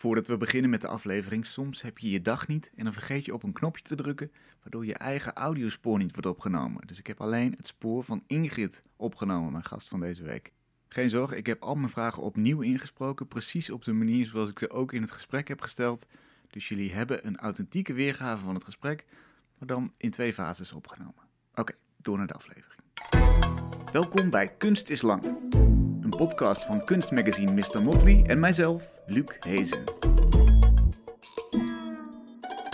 Voordat we beginnen met de aflevering, soms heb je je dag niet en dan vergeet je op een knopje te drukken, waardoor je eigen audiospoor niet wordt opgenomen. Dus ik heb alleen het spoor van Ingrid opgenomen, mijn gast van deze week. Geen zorg, ik heb al mijn vragen opnieuw ingesproken, precies op de manier zoals ik ze ook in het gesprek heb gesteld. Dus jullie hebben een authentieke weergave van het gesprek, maar dan in twee fases opgenomen. Oké, door naar de aflevering. Welkom bij Kunst is Lang, podcast van kunstmagazine Mr. Motley en mijzelf, Luc Hezen.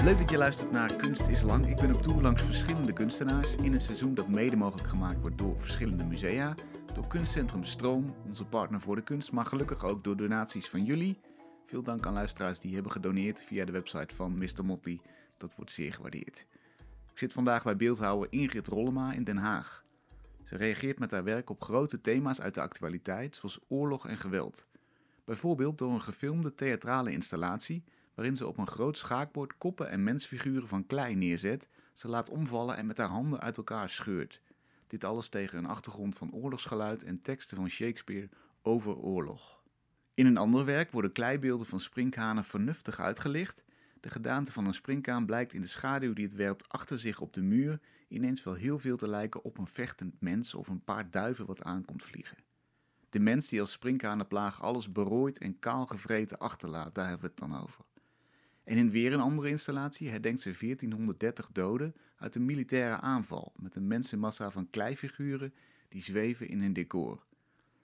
Leuk dat je luistert naar Kunst is Lang. Ik ben op tour langs verschillende kunstenaars in een seizoen dat mede mogelijk gemaakt wordt door verschillende musea, door Kunstcentrum Stroom, onze partner voor de kunst, maar gelukkig ook door donaties van jullie. Veel dank aan luisteraars die hebben gedoneerd via de website van Mr. Motley. Dat wordt zeer gewaardeerd. Ik zit vandaag bij beeldhouwer Ingrid Rollema in Den Haag. Ze reageert met haar werk op grote thema's uit de actualiteit, zoals oorlog en geweld. Bijvoorbeeld door een gefilmde theatrale installatie, waarin ze op een groot schaakbord koppen en mensfiguren van klei neerzet, ze laat omvallen en met haar handen uit elkaar scheurt. Dit alles tegen een achtergrond van oorlogsgeluid en teksten van Shakespeare over oorlog. In een ander werk worden kleibeelden van sprinkhanen vernuftig uitgelicht. De gedaante van een sprinkhaan blijkt in de schaduw die het werpt achter zich op de muur ineens wel heel veel te lijken op een vechtend mens of een paar duiven wat aankomt vliegen. De mens die als sprinkhanenplaag alles berooid en kaal gevreten achterlaat, daar hebben we het dan over. En in weer een andere installatie herdenkt ze 1430 doden uit een militaire aanval met een mensenmassa van kleifiguren die zweven in een decor.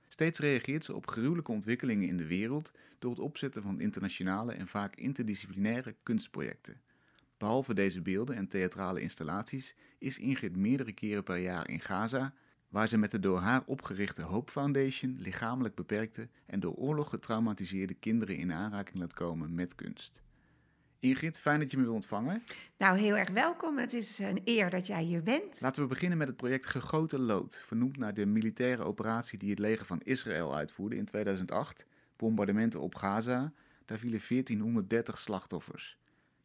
Steeds reageert ze op gruwelijke ontwikkelingen in de wereld door het opzetten van internationale en vaak interdisciplinaire kunstprojecten. Behalve deze beelden en theatrale installaties is Ingrid meerdere keren per jaar in Gaza, waar ze met de door haar opgerichte Hope Foundation lichamelijk beperkte en door oorlog getraumatiseerde kinderen in aanraking laat komen met kunst. Ingrid, fijn dat je me wil ontvangen. Nou, heel erg welkom. Het is een eer dat jij hier bent. Laten we beginnen met het project Gegoten Lood, vernoemd naar de militaire operatie die het leger van Israël uitvoerde in 2008. Bombardementen op Gaza. Daar vielen 1430 slachtoffers.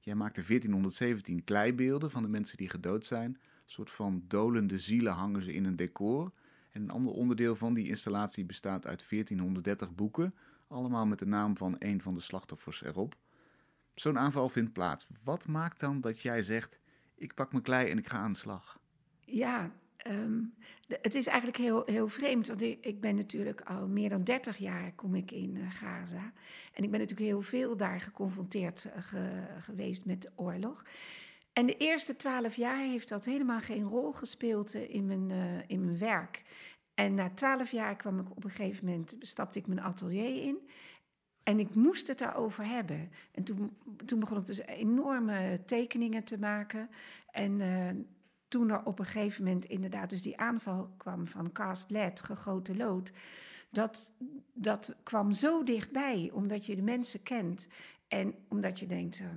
Jij maakte 1417 kleibeelden van de mensen die gedood zijn. Een soort van dolende zielen hangen ze in een decor. En een ander onderdeel van die installatie bestaat uit 1430 boeken, allemaal met de naam van een van de slachtoffers erop. Zo'n aanval vindt plaats. Wat maakt dan dat jij zegt: ik pak mijn klei en ik ga aan de slag? Ja, ehm, het is eigenlijk heel, heel vreemd, want ik, ben natuurlijk al meer dan 30 jaar kom ik in uh, Gaza. En ik ben natuurlijk heel veel daar geconfronteerd uh, geweest met de oorlog. En de eerste twaalf jaar heeft dat helemaal geen rol gespeeld uh, in, mijn, in mijn werk. En na twaalf jaar kwam ik op een gegeven moment, stapte ik mijn atelier in. En ik moest het daarover hebben. En toen, toen begon ik dus enorme tekeningen te maken. En toen er op een gegeven moment inderdaad dus die aanval kwam van cast lead, gegoten lood. Dat, dat kwam zo dichtbij, omdat je de mensen kent. En omdat je denkt uh,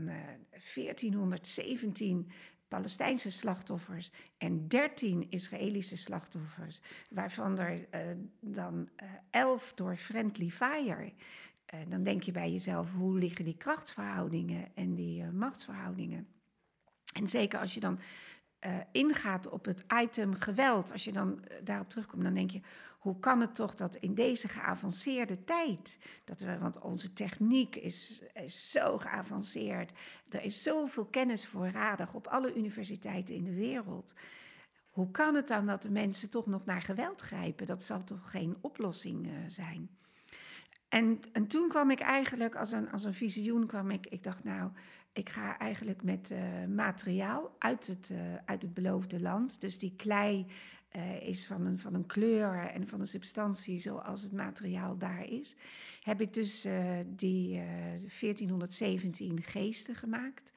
1417 Palestijnse slachtoffers en 13 Israëlische slachtoffers, waarvan er uh, dan uh, 11 door friendly fire. Dan denk je bij jezelf, hoe liggen die krachtsverhoudingen en die machtsverhoudingen? En zeker als je dan uh, ingaat op het item geweld, als je dan daarop terugkomt, dan denk je, hoe kan het toch dat in deze geavanceerde tijd, dat we, want onze techniek is, is zo geavanceerd, er is zoveel kennis voorradig op alle universiteiten in de wereld. Hoe kan het dan dat de mensen toch nog naar geweld grijpen? Dat zal toch geen oplossing zijn? En, en toen kwam ik eigenlijk, als een, als een visioen kwam ik, ik dacht nou, ik ga eigenlijk met uh, materiaal uit het, uh, uit het beloofde land. Dus die klei uh, is van een, van een kleur en van een substantie zoals het materiaal daar is. Heb ik dus die 1417 geesten gemaakt.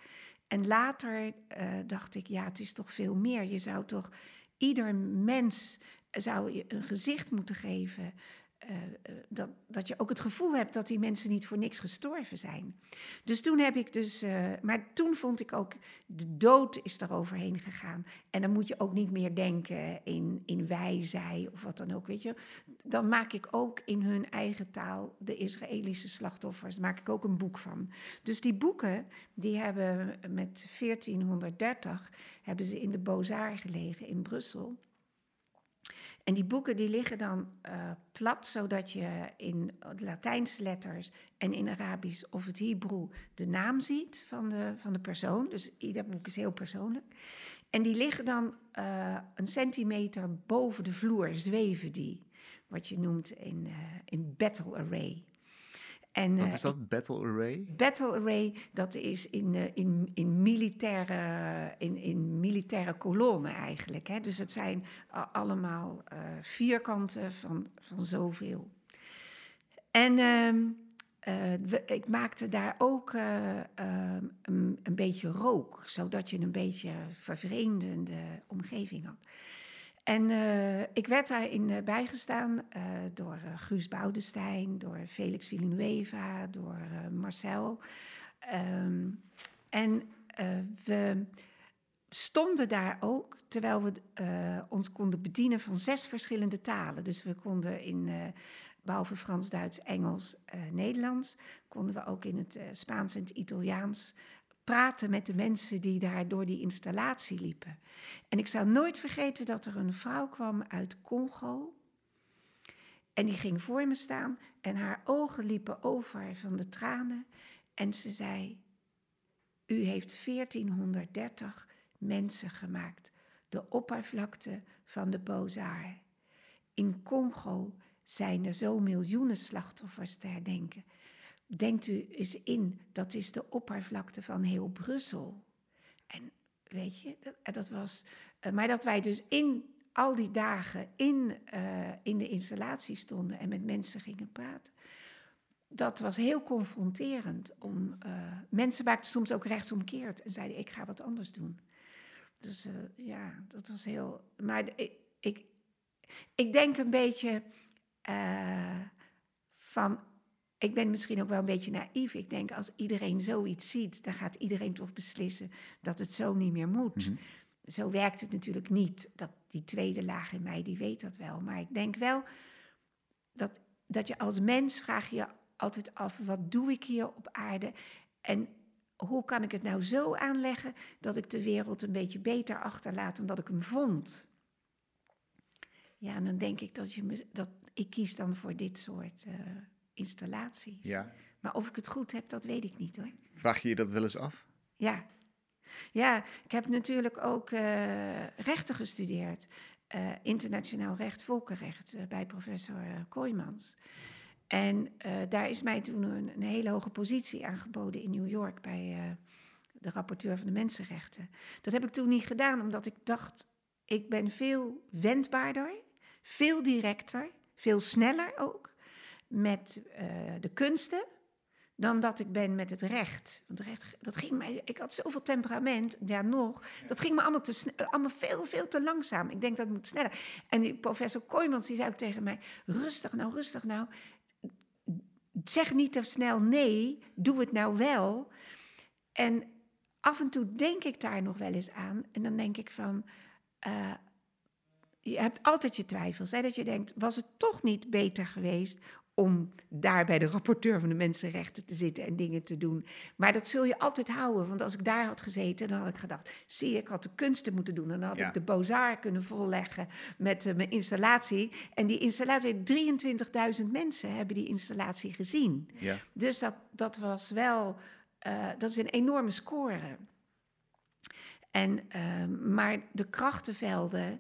En later dacht ik, ja, het is toch veel meer. Je zou toch ieder mens zou je een gezicht moeten geven. Uh, dat, dat je ook het gevoel hebt dat die mensen niet voor niks gestorven zijn. Dus toen heb ik dus. Uh, maar toen vond ik ook. De dood is er overheen gegaan. En dan moet je ook niet meer denken in, in wij, zij of wat dan ook. Weet je. Dan maak ik ook in hun eigen taal. de Israëlische slachtoffers. maak ik ook een boek van. Dus die boeken. die hebben met 1430. hebben ze in de Beaux-Arts gelegen in Brussel. En die boeken die liggen dan uh, plat, zodat je in Latijnse letters en in Arabisch of het Hebreeuw de naam ziet van de, van de persoon. Dus ieder boek is heel persoonlijk. En die liggen dan uh, een centimeter boven de vloer, zweven die. Wat je noemt in, uh, in battle array. En, Wat is dat, battle array? Battle array, dat is in, uh, in, in, militaire, in, in militaire kolonnen eigenlijk. Hè? Dus het zijn allemaal uh, vierkanten van, van zoveel. En uh, we, ik maakte daar ook ehm, een, een, beetje rook, zodat je een beetje vervreemdende omgeving had. En uh, ik werd daarin uh, bijgestaan uh, door Guus Boudestein, door Felix Villanueva, door Marcel. Um, en we stonden daar ook, terwijl we ons konden bedienen van zes verschillende talen. Dus we konden in, behalve Frans, Duits, Engels, Nederlands, konden we ook in het Spaans en het Italiaans praten met de mensen die daar door die installatie liepen. En ik zou nooit vergeten dat er een vrouw kwam uit Congo. En die ging voor me staan en haar ogen liepen over van de tranen. En ze zei: U heeft 1430 mensen gemaakt, de oppervlakte van de Bozar. In Congo zijn er zo miljoenen slachtoffers te herdenken. Denkt u eens in, dat is de oppervlakte van heel Brussel. En weet je, dat, dat was. Uh, maar dat wij dus in al die dagen in, uh, in de installatie stonden en met mensen gingen praten. Dat was heel confronterend. Om, uh, mensen maakten soms ook rechtsomkeerd en zeiden: Ik ga wat anders doen. Dus ja, dat was heel. Maar ik, ik, ik denk een beetje van ik ben misschien ook wel een beetje naïef. Ik denk, als iedereen zoiets ziet, dan gaat iedereen toch beslissen dat het zo niet meer moet. Mhm. Zo werkt het natuurlijk niet. Dat, die tweede laag in mij, die weet dat wel. Maar ik denk wel dat, dat je als mens vraag je altijd af, wat doe ik hier op aarde? En hoe kan ik het nou zo aanleggen dat ik de wereld een beetje beter achterlaat dan dat ik hem vond? Ja, en dan denk ik dat, je dat ik kies dan voor dit soort... Uh, installaties. Ja. Maar of ik het goed heb, dat weet ik niet hoor. Vraag je je dat wel eens af? Ja. Ja, ik heb natuurlijk ook uh, rechten gestudeerd. Uh, internationaal recht, volkenrecht, uh, bij professor Kooijmans. En daar is mij toen een, een, hele hoge positie aangeboden in New York bij de rapporteur van de mensenrechten. Dat heb ik toen niet gedaan, omdat ik dacht, ik ben veel wendbaarder, veel directer, veel sneller ook met uh, de kunsten dan dat ik ben met het recht. Want recht, dat ging mij, ik had zoveel temperament, ja nog, dat ging me allemaal, te, allemaal veel, veel te langzaam. Ik denk dat het moet sneller. En die professor Kooijmans die zei ook tegen mij, rustig nou, rustig nou. Zeg niet te snel nee, doe het nou wel. En af en toe denk ik daar nog wel eens aan. En dan denk ik van, uh, je hebt altijd je twijfels. Hè? Dat je denkt, was het toch niet beter geweest om daar bij de rapporteur van de mensenrechten te zitten en dingen te doen. Maar dat zul je altijd houden, want als ik daar had gezeten, dan had ik gedacht, zie ik had de kunsten moeten doen. Dan had ik de Bozar kunnen volleggen met uh, mijn installatie. En die installatie, 23.000 mensen hebben die installatie gezien. Ja. Dus dat, dat was wel, uh, dat is een enorme score. En, uh, maar de krachtenvelden,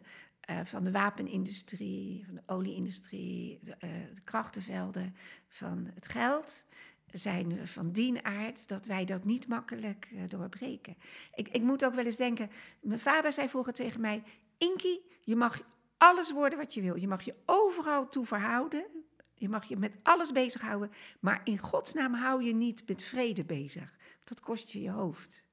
uh, van de wapenindustrie, van de olieindustrie, de, uh, de, krachtenvelden, van het geld, zijn van dien aard dat wij dat niet makkelijk uh, doorbreken. Ik, ik moet ook wel eens denken, mijn vader zei vroeger tegen mij, Inky, je mag alles worden wat je wil. Je mag je overal toe verhouden. Je mag je met alles bezighouden. Maar in godsnaam hou je niet met vrede bezig. Dat kost je je hoofd.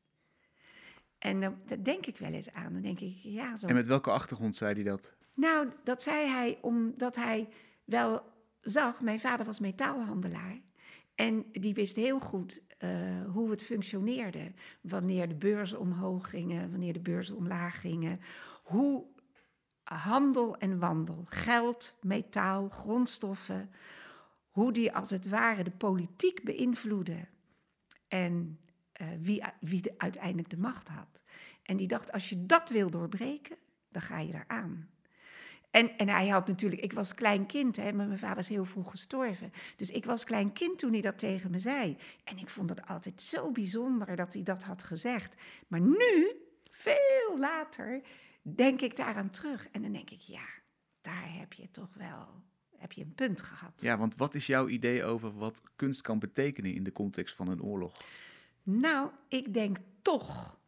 En dan, denk ik wel eens aan. Dan denk ik, ja, zo. En met welke achtergrond zei hij dat? Nou, dat zei hij omdat hij wel zag, mijn vader was metaalhandelaar. En die wist heel goed uh, hoe het functioneerde. Wanneer de beurzen omhoog gingen, wanneer de beurzen omlaag gingen. Hoe handel en wandel, geld, metaal, grondstoffen, hoe die als het ware de politiek beïnvloeden. En uh, wie, wie de, uiteindelijk de macht had. En die dacht, als je dat wil doorbreken, dan ga je eraan. En, en hij had natuurlijk, ik was klein kind, hè, maar mijn vader is heel vroeg gestorven. Dus ik was klein kind toen hij dat tegen me zei. En ik vond het altijd zo bijzonder dat hij dat had gezegd. Maar nu, veel later, denk ik daaraan terug. En dan denk ik, ja, daar heb je toch wel heb je een punt gehad. Ja, want wat is jouw idee over wat kunst kan betekenen in de context van een oorlog? Nou, ik denk toch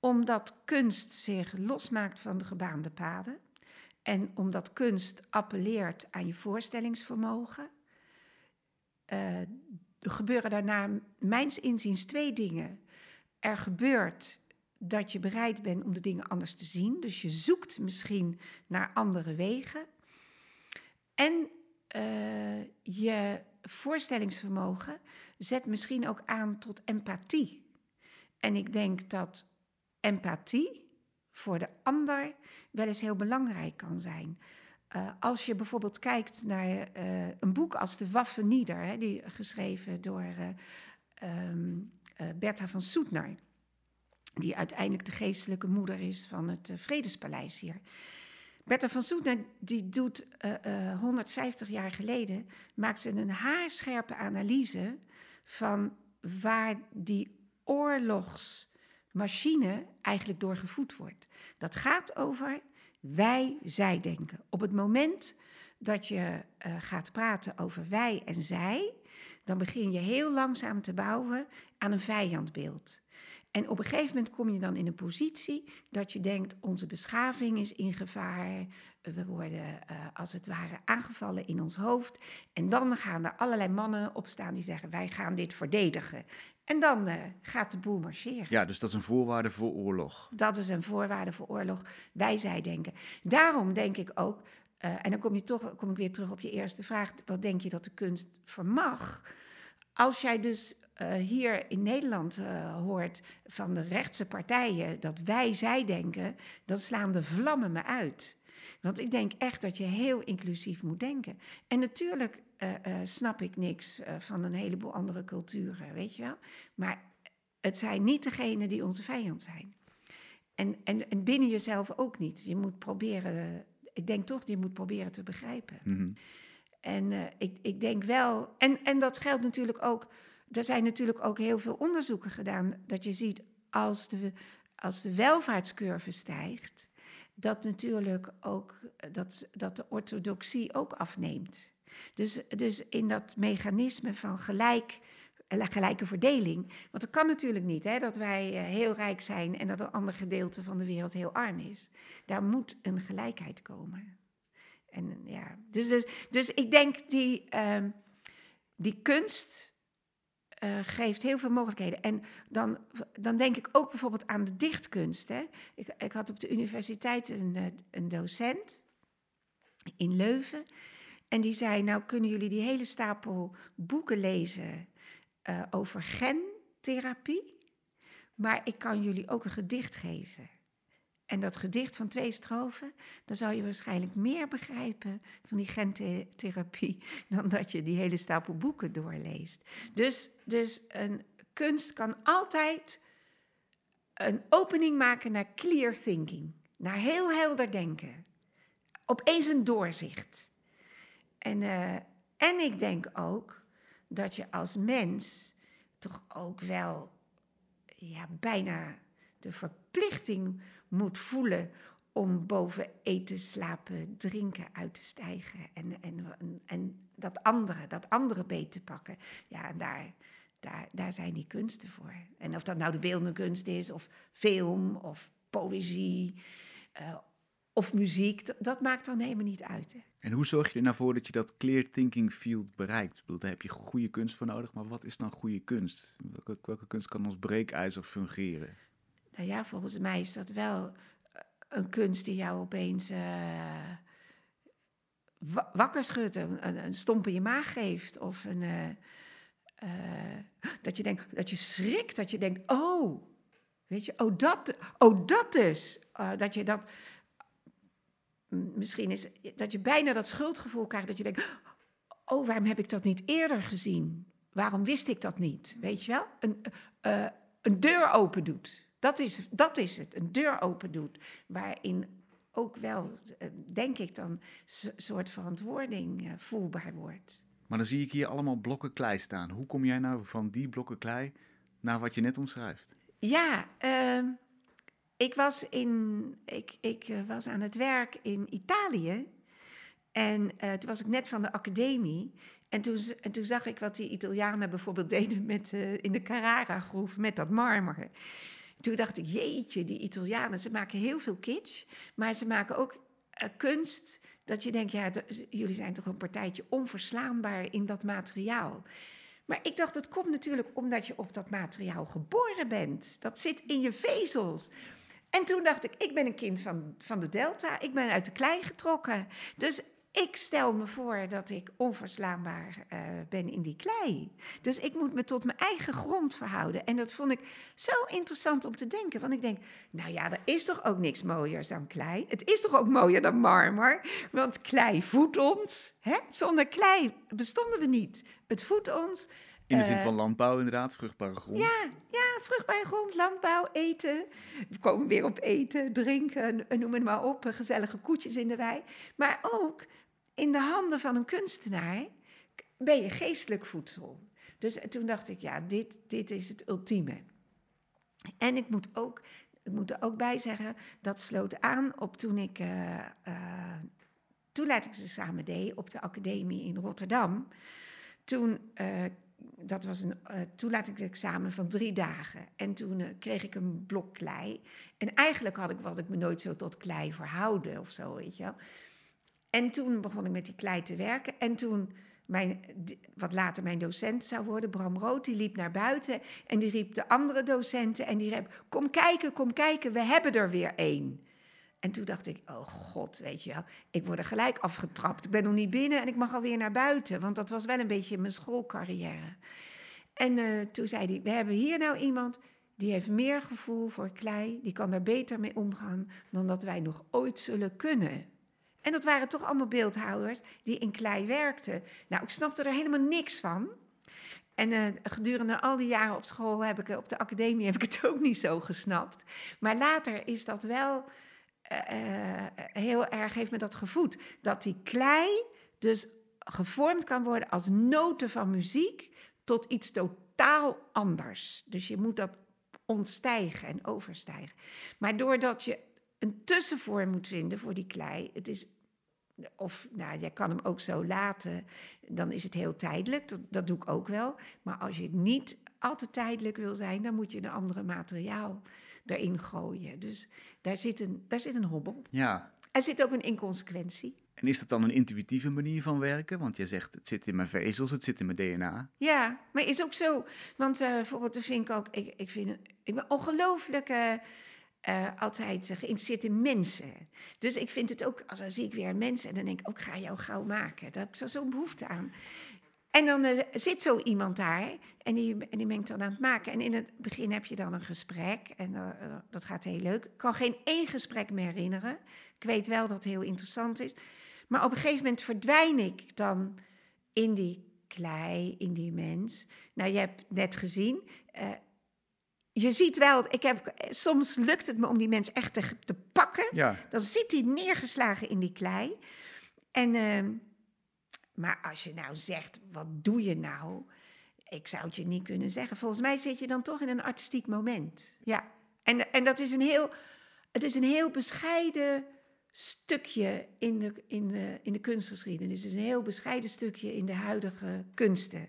omdat kunst zich losmaakt van de gebaande paden en omdat kunst appelleert aan je voorstellingsvermogen, uh, gebeuren daarna, mijns inziens, twee dingen. Er gebeurt dat je bereid bent om de dingen anders te zien, dus je zoekt misschien naar andere wegen. En uh, je voorstellingsvermogen zet misschien ook aan tot empathie. En ik denk dat empathie voor de ander wel eens heel belangrijk kan zijn. Uh, als je bijvoorbeeld kijkt naar uh, een boek als De Waffenieder, hè, die, geschreven door uh, um, Bertha van Soetner, die uiteindelijk de geestelijke moeder is van het Vredespaleis hier. Bertha van Soetner die doet 150 jaar geleden, maakt ze een haarscherpe analyse van waar die oorlogsmachine eigenlijk door gevoed wordt. Dat gaat over wij-zij denken. Op het moment dat je uh, gaat praten over wij en zij, dan begin je heel langzaam te bouwen aan een vijandbeeld. En op een gegeven moment kom je dan in een positie dat je denkt: onze beschaving is in gevaar. We worden uh, als het ware aangevallen in ons hoofd. En dan gaan er allerlei mannen opstaan die zeggen: wij gaan dit verdedigen. En dan uh, gaat de boel marcheren. Ja, dus dat is een voorwaarde voor oorlog. Dat is een voorwaarde voor oorlog. Wij zij denken. Daarom denk ik ook. Uh, en dan kom, je toch, kom ik weer terug op je eerste vraag. Wat denk je dat de kunst vermag? Als jij dus uh, hier in Nederland uh, hoort van de rechtse partijen dat wij zij denken, dan slaan de vlammen me uit. Want ik denk echt dat je heel inclusief moet denken. En natuurlijk uh, snap ik niks van een heleboel andere culturen, weet je wel. Maar het zijn niet degenen die onze vijand zijn. En, en, en binnen jezelf ook niet. Je moet proberen, ik denk toch, je moet proberen te begrijpen. Mm -hmm. En ik, ik denk wel, en, en dat geldt natuurlijk ook er zijn natuurlijk ook heel veel onderzoeken gedaan dat je ziet als de, als de welvaartscurve stijgt, dat natuurlijk ook dat, dat de orthodoxie ook afneemt. Dus, dus in dat mechanisme van gelijk, eh, gelijke verdeling. Want het kan natuurlijk niet hè, dat wij eh, heel rijk zijn en dat een ander gedeelte van de wereld heel arm is. Daar moet een gelijkheid komen. En, ja, dus, dus, dus ik denk die, uh, die kunst uh, geeft heel veel mogelijkheden. En dan, dan denk ik ook bijvoorbeeld aan de dichtkunst. Hè. Ik, ik had op de universiteit een, eh, een docent in Leuven. En die zei, nou kunnen jullie die hele stapel boeken lezen uh, over gentherapie. Maar ik kan jullie ook een gedicht geven. En dat gedicht van twee strofen, dan zou je waarschijnlijk meer begrijpen van die gentherapie dan dat je die hele stapel boeken doorleest. Dus, dus een kunst kan altijd een opening maken naar clear thinking, naar heel helder denken. Opeens een doorzicht. En, uh, en ik denk ook dat je als mens toch ook wel ja, bijna de verplichting moet voelen om boven eten, slapen, drinken uit te stijgen. En, en, en dat andere, dat andere beet te pakken. Ja, en daar, daar, daar zijn die kunsten voor. En of dat nou de beeldende kunst is, of film, of poëzie, uh, of muziek, dat, dat, maakt dan helemaal niet uit. Hè. En hoe zorg je er nou voor dat je dat clear thinking field bereikt? Ik bedoel, daar heb je goede kunst voor nodig, maar wat is dan goede kunst? Welke, welke kunst kan als breekijzer fungeren? Nou ja, volgens mij is dat wel eh, een kunst die jou opeens uh, wakker schudt, een, stomp in je maag geeft. Of een, uh, dat je denkt, dat je schrikt, dat je denkt, oh, weet je, oh dat, oh dat dus. dat je dat, misschien is, dat je bijna dat schuldgevoel krijgt, dat je denkt, oh, waarom heb ik dat niet eerder gezien? Waarom wist ik dat niet? Weet je wel? Een, een deur open doet. Dat is, dat is het, een deur open doet, waarin ook wel, eh, denk ik dan, een soort verantwoording eh, voelbaar wordt. Maar dan zie ik hier allemaal blokken klei staan. Hoe kom jij nou van die blokken klei naar wat je net omschrijft? Ja, ehm, ik, was in, ik, ik eh, was aan het werk in Italië. En uh, toen was ik net van de academie. En toen, en toen zag ik wat die Italianen bijvoorbeeld deden met, uh, in de Carrara-groef met dat marmer. Toen dacht ik, jeetje, die Italianen, ze maken heel veel kitsch. Maar ze maken ook uh, kunst dat je denkt, ja, jullie zijn toch een partijtje onverslaanbaar in dat materiaal. Maar ik dacht, het komt natuurlijk omdat je op dat materiaal geboren bent. Dat zit in je vezels. En toen dacht ik, ik ben een kind van, van de Delta. Ik ben uit de klei getrokken. Dus ik stel me voor dat ik onverslaanbaar uh, ben in die klei. Dus ik moet me tot mijn eigen grond verhouden. En dat vond ik zo interessant om te denken. Want ik denk, nou ja, er is toch ook niks mooiers dan klei? Het is toch ook mooier dan marmer? Want klei voedt ons. Hè? Zonder klei bestonden we niet. Het voedt ons. In de zin van landbouw, inderdaad, vruchtbare grond. Ja, ja, vruchtbare grond, landbouw, eten. We komen weer op eten, drinken, noem het maar op. Gezellige koetjes in de wei. Maar ook in de handen van een kunstenaar ben je geestelijk voedsel. Dus toen dacht ik, ja, dit, dit is het ultieme. En ik moet, ook, ik moet er ook bij zeggen, dat sloot aan op toen ik uh, uh, toelatingsexamen deed op de academie in Rotterdam. Toen, uh, dat was een toelatingsexamen van drie dagen. En toen kreeg ik een blok klei. En eigenlijk had ik, wat ik me nooit zo tot klei verhouden of zo, weet je wel. En toen begon ik met die klei te werken. En toen, mijn, wat later mijn docent zou worden, Bram Rood, die liep naar buiten. En die riep de andere docenten en die riep, kom kijken, kom kijken, we hebben er weer één. En toen dacht ik, oh god, weet je wel, ik word er gelijk afgetrapt. Ik ben nog niet binnen en ik mag alweer naar buiten. Want dat was wel een beetje mijn schoolcarrière. En uh, toen zei hij, we hebben hier nou iemand die heeft meer gevoel voor klei. Die kan daar beter mee omgaan dan dat wij nog ooit zullen kunnen. En dat waren toch allemaal beeldhouwers die in klei werkten. Nou, ik snapte er helemaal niks van. En uh, gedurende al die jaren op school heb ik op de academie heb ik het ook niet zo gesnapt. Maar later is dat wel uh, heel erg heeft me dat gevoed. Dat die klei dus gevormd kan worden als noten van muziek tot iets totaal anders. Dus je moet dat ontstijgen en overstijgen. Maar doordat je een tussenvorm moet vinden voor die klei. Het is, of nou, jij kan hem ook zo laten, dan is het heel tijdelijk. Dat, dat doe ik ook wel. Maar als je het niet altijd tijdelijk wil zijn, dan moet je een andere materiaal erin gooien. Dus daar zit een, daar zit een hobbel. Ja. Er zit ook een inconsequentie. En is dat dan een intuïtieve manier van werken? Want je zegt, het zit in mijn vezels, het zit in mijn DNA. Ja, maar is ook zo. Want uh, bijvoorbeeld, vind ik ook, ik, ik, vind, ik ben ongelooflijk... Uh, uh, altijd geïnteresseerd in mensen. Dus ik vind het ook, als dan zie ik weer mensen en dan denk ik, ook oh, ga jou gauw maken. Daar heb ik zo zo'n behoefte aan. En dan uh, zit zo iemand daar en die, en die mengt dan aan het maken. En in het begin heb je dan een gesprek en uh, dat gaat heel leuk. Ik kan geen één gesprek meer herinneren. Ik weet wel dat het heel interessant is. Maar op een gegeven moment verdwijn ik dan in die klei, in die mens. Nou, je hebt net gezien, je ziet wel, ik heb, soms lukt het me om die mens echt te, te pakken. Ja. Dan zit hij neergeslagen in die klei. En, uh, maar als je nou zegt, wat doe je nou? Ik zou het je niet kunnen zeggen. Volgens mij zit je dan toch in een artistiek moment. Ja, en, en dat is een heel, het is een heel bescheiden stukje in de, in, de, in de kunstgeschiedenis. Het is een heel bescheiden stukje in de huidige kunsten.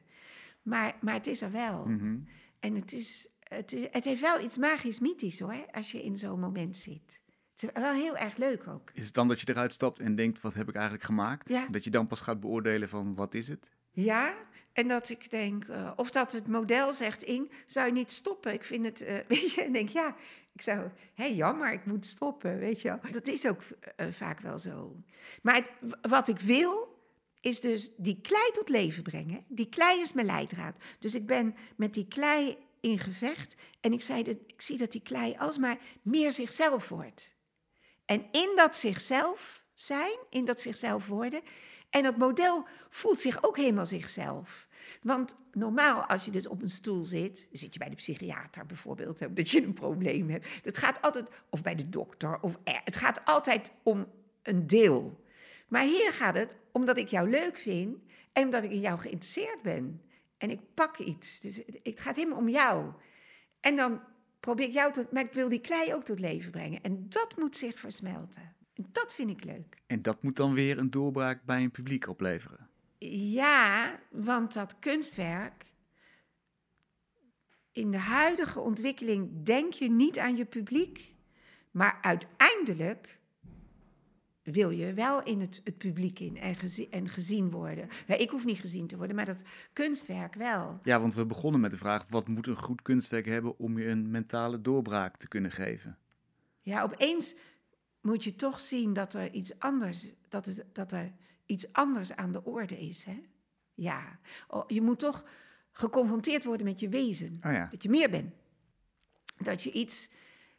Maar, maar het is er wel. Mm -hmm. En het is, het, is, het heeft wel iets magisch mythisch hoor, als je in zo'n moment zit. Het is wel heel erg leuk ook. Is het dan dat je eruit stapt en denkt, wat heb ik eigenlijk gemaakt? Ja. Dat je dan pas gaat beoordelen van, wat is het? Ja, en dat ik denk, uh, of dat het model zegt, Ing, zou je niet stoppen? Ik vind het, uh, weet je, en denk, ja, ik zou, hé, hey, jammer, ik moet stoppen, weet je wel. Dat is ook uh, vaak wel zo. Maar het, wat ik wil, is dus die klei tot leven brengen. Die klei is mijn leidraad. Dus ik ben met die klei in gevecht. En ik, zei dat, ik zie dat die klei alsmaar meer zichzelf wordt. En in dat zichzelf zijn, in dat zichzelf worden. En dat model voelt zich ook helemaal zichzelf. Want normaal, als je dus op een stoel zit, zit je bij de psychiater bijvoorbeeld, dat je een probleem hebt. Het gaat altijd, of bij de dokter, of er, het gaat altijd om een deel. Maar hier gaat het omdat ik jou leuk vind en omdat ik in jou geïnteresseerd ben. En ik pak iets. Dus het gaat helemaal om jou. En dan probeer ik jou tot, maar ik wil die klei ook tot leven brengen. En dat moet zich versmelten. En dat vind ik leuk. En dat moet dan weer een doorbraak bij een publiek opleveren. Ja, want dat kunstwerk. In de huidige ontwikkeling denk je niet aan je publiek. Maar uiteindelijk wil je wel in het, het publiek in en, en gezien worden. Ik hoef niet gezien te worden, maar dat kunstwerk wel. Ja, want we begonnen met de vraag: wat moet een goed kunstwerk hebben om je een mentale doorbraak te kunnen geven? Ja, opeens moet je toch zien dat er iets anders, dat, het, dat er iets anders aan de orde is. Hè? Ja, oh, je moet toch geconfronteerd worden met je wezen. Oh ja. Dat je meer bent. Dat je iets,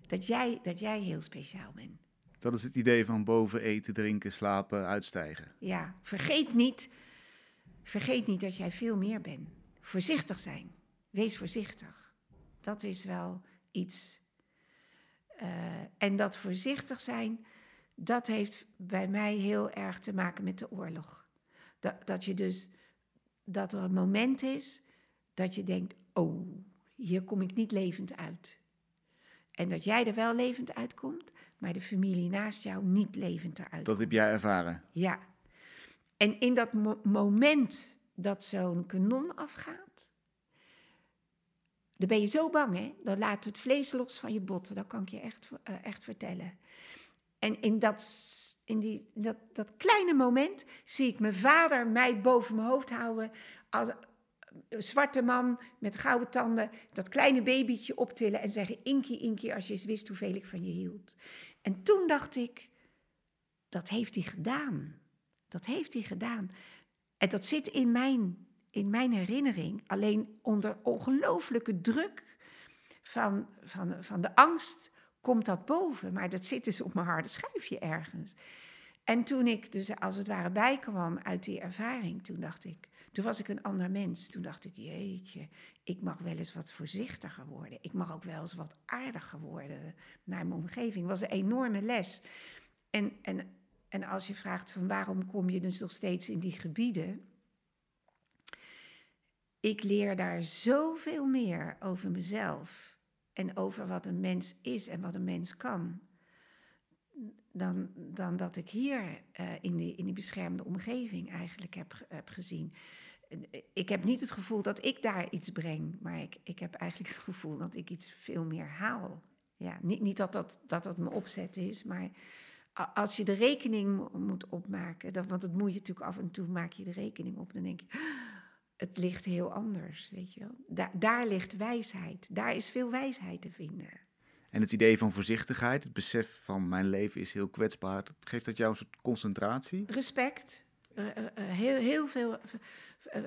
dat jij, dat jij heel speciaal bent. Dat is het idee van boven eten, drinken, slapen, uitstijgen. Ja, vergeet niet, vergeet niet dat jij veel meer bent. Voorzichtig zijn. Wees voorzichtig. Dat is wel iets. Uh, en dat voorzichtig zijn, dat heeft bij mij heel erg te maken met de oorlog. Dat, dat je dus, dat er een moment is dat je denkt, oh, hier kom ik niet levend uit. En dat jij er wel levend uitkomt, maar de familie naast jou niet levend eruit. Dat heb jij ervaren? Ja. En in dat moment dat zo'n kanon afgaat, dan ben je zo bang, hè? Dan laat het vlees los van je botten, dat kan ik je echt, uh, echt vertellen. En in, dat, in die, dat, dat kleine moment zie ik mijn vader mij boven mijn hoofd houden. Als, een zwarte man met gouden tanden dat kleine babytje optillen en zeggen: Inkie, Inkie, als je eens wist hoeveel ik van je hield. En toen dacht ik: dat heeft hij gedaan. Dat heeft hij gedaan. En dat zit in mijn, in mijn herinnering, alleen onder ongelooflijke druk van, van, van de angst komt dat boven. Maar dat zit dus op mijn harde schijfje ergens. En toen ik dus als het ware bijkwam uit die ervaring, toen dacht ik, toen was ik een ander mens. Toen dacht ik, jeetje, ik mag wel eens wat voorzichtiger worden. Ik mag ook wel eens wat aardiger worden naar mijn omgeving. Was een enorme les. En, en, en als je vraagt van waarom kom je dus nog steeds in die gebieden. Ik leer daar zoveel meer over mezelf en over wat een mens is en wat een mens kan. Dan, dan dat ik hier uh, in, die, in die beschermde omgeving eigenlijk heb, heb gezien ik heb niet het gevoel dat ik daar iets breng, maar ik, ik heb eigenlijk het gevoel dat ik iets veel meer haal. Ja, niet, niet dat, dat, dat dat mijn opzet is, maar als je de rekening moet opmaken, dat, want dat moet je natuurlijk af en toe maak je de rekening op, dan denk je, het ligt heel anders, weet je wel. Daar, daar ligt wijsheid, daar is veel wijsheid te vinden. En het idee van voorzichtigheid, het besef van mijn leven is heel kwetsbaar, geeft dat jou een soort concentratie? Respect, uh, uh, heel, heel veel eh,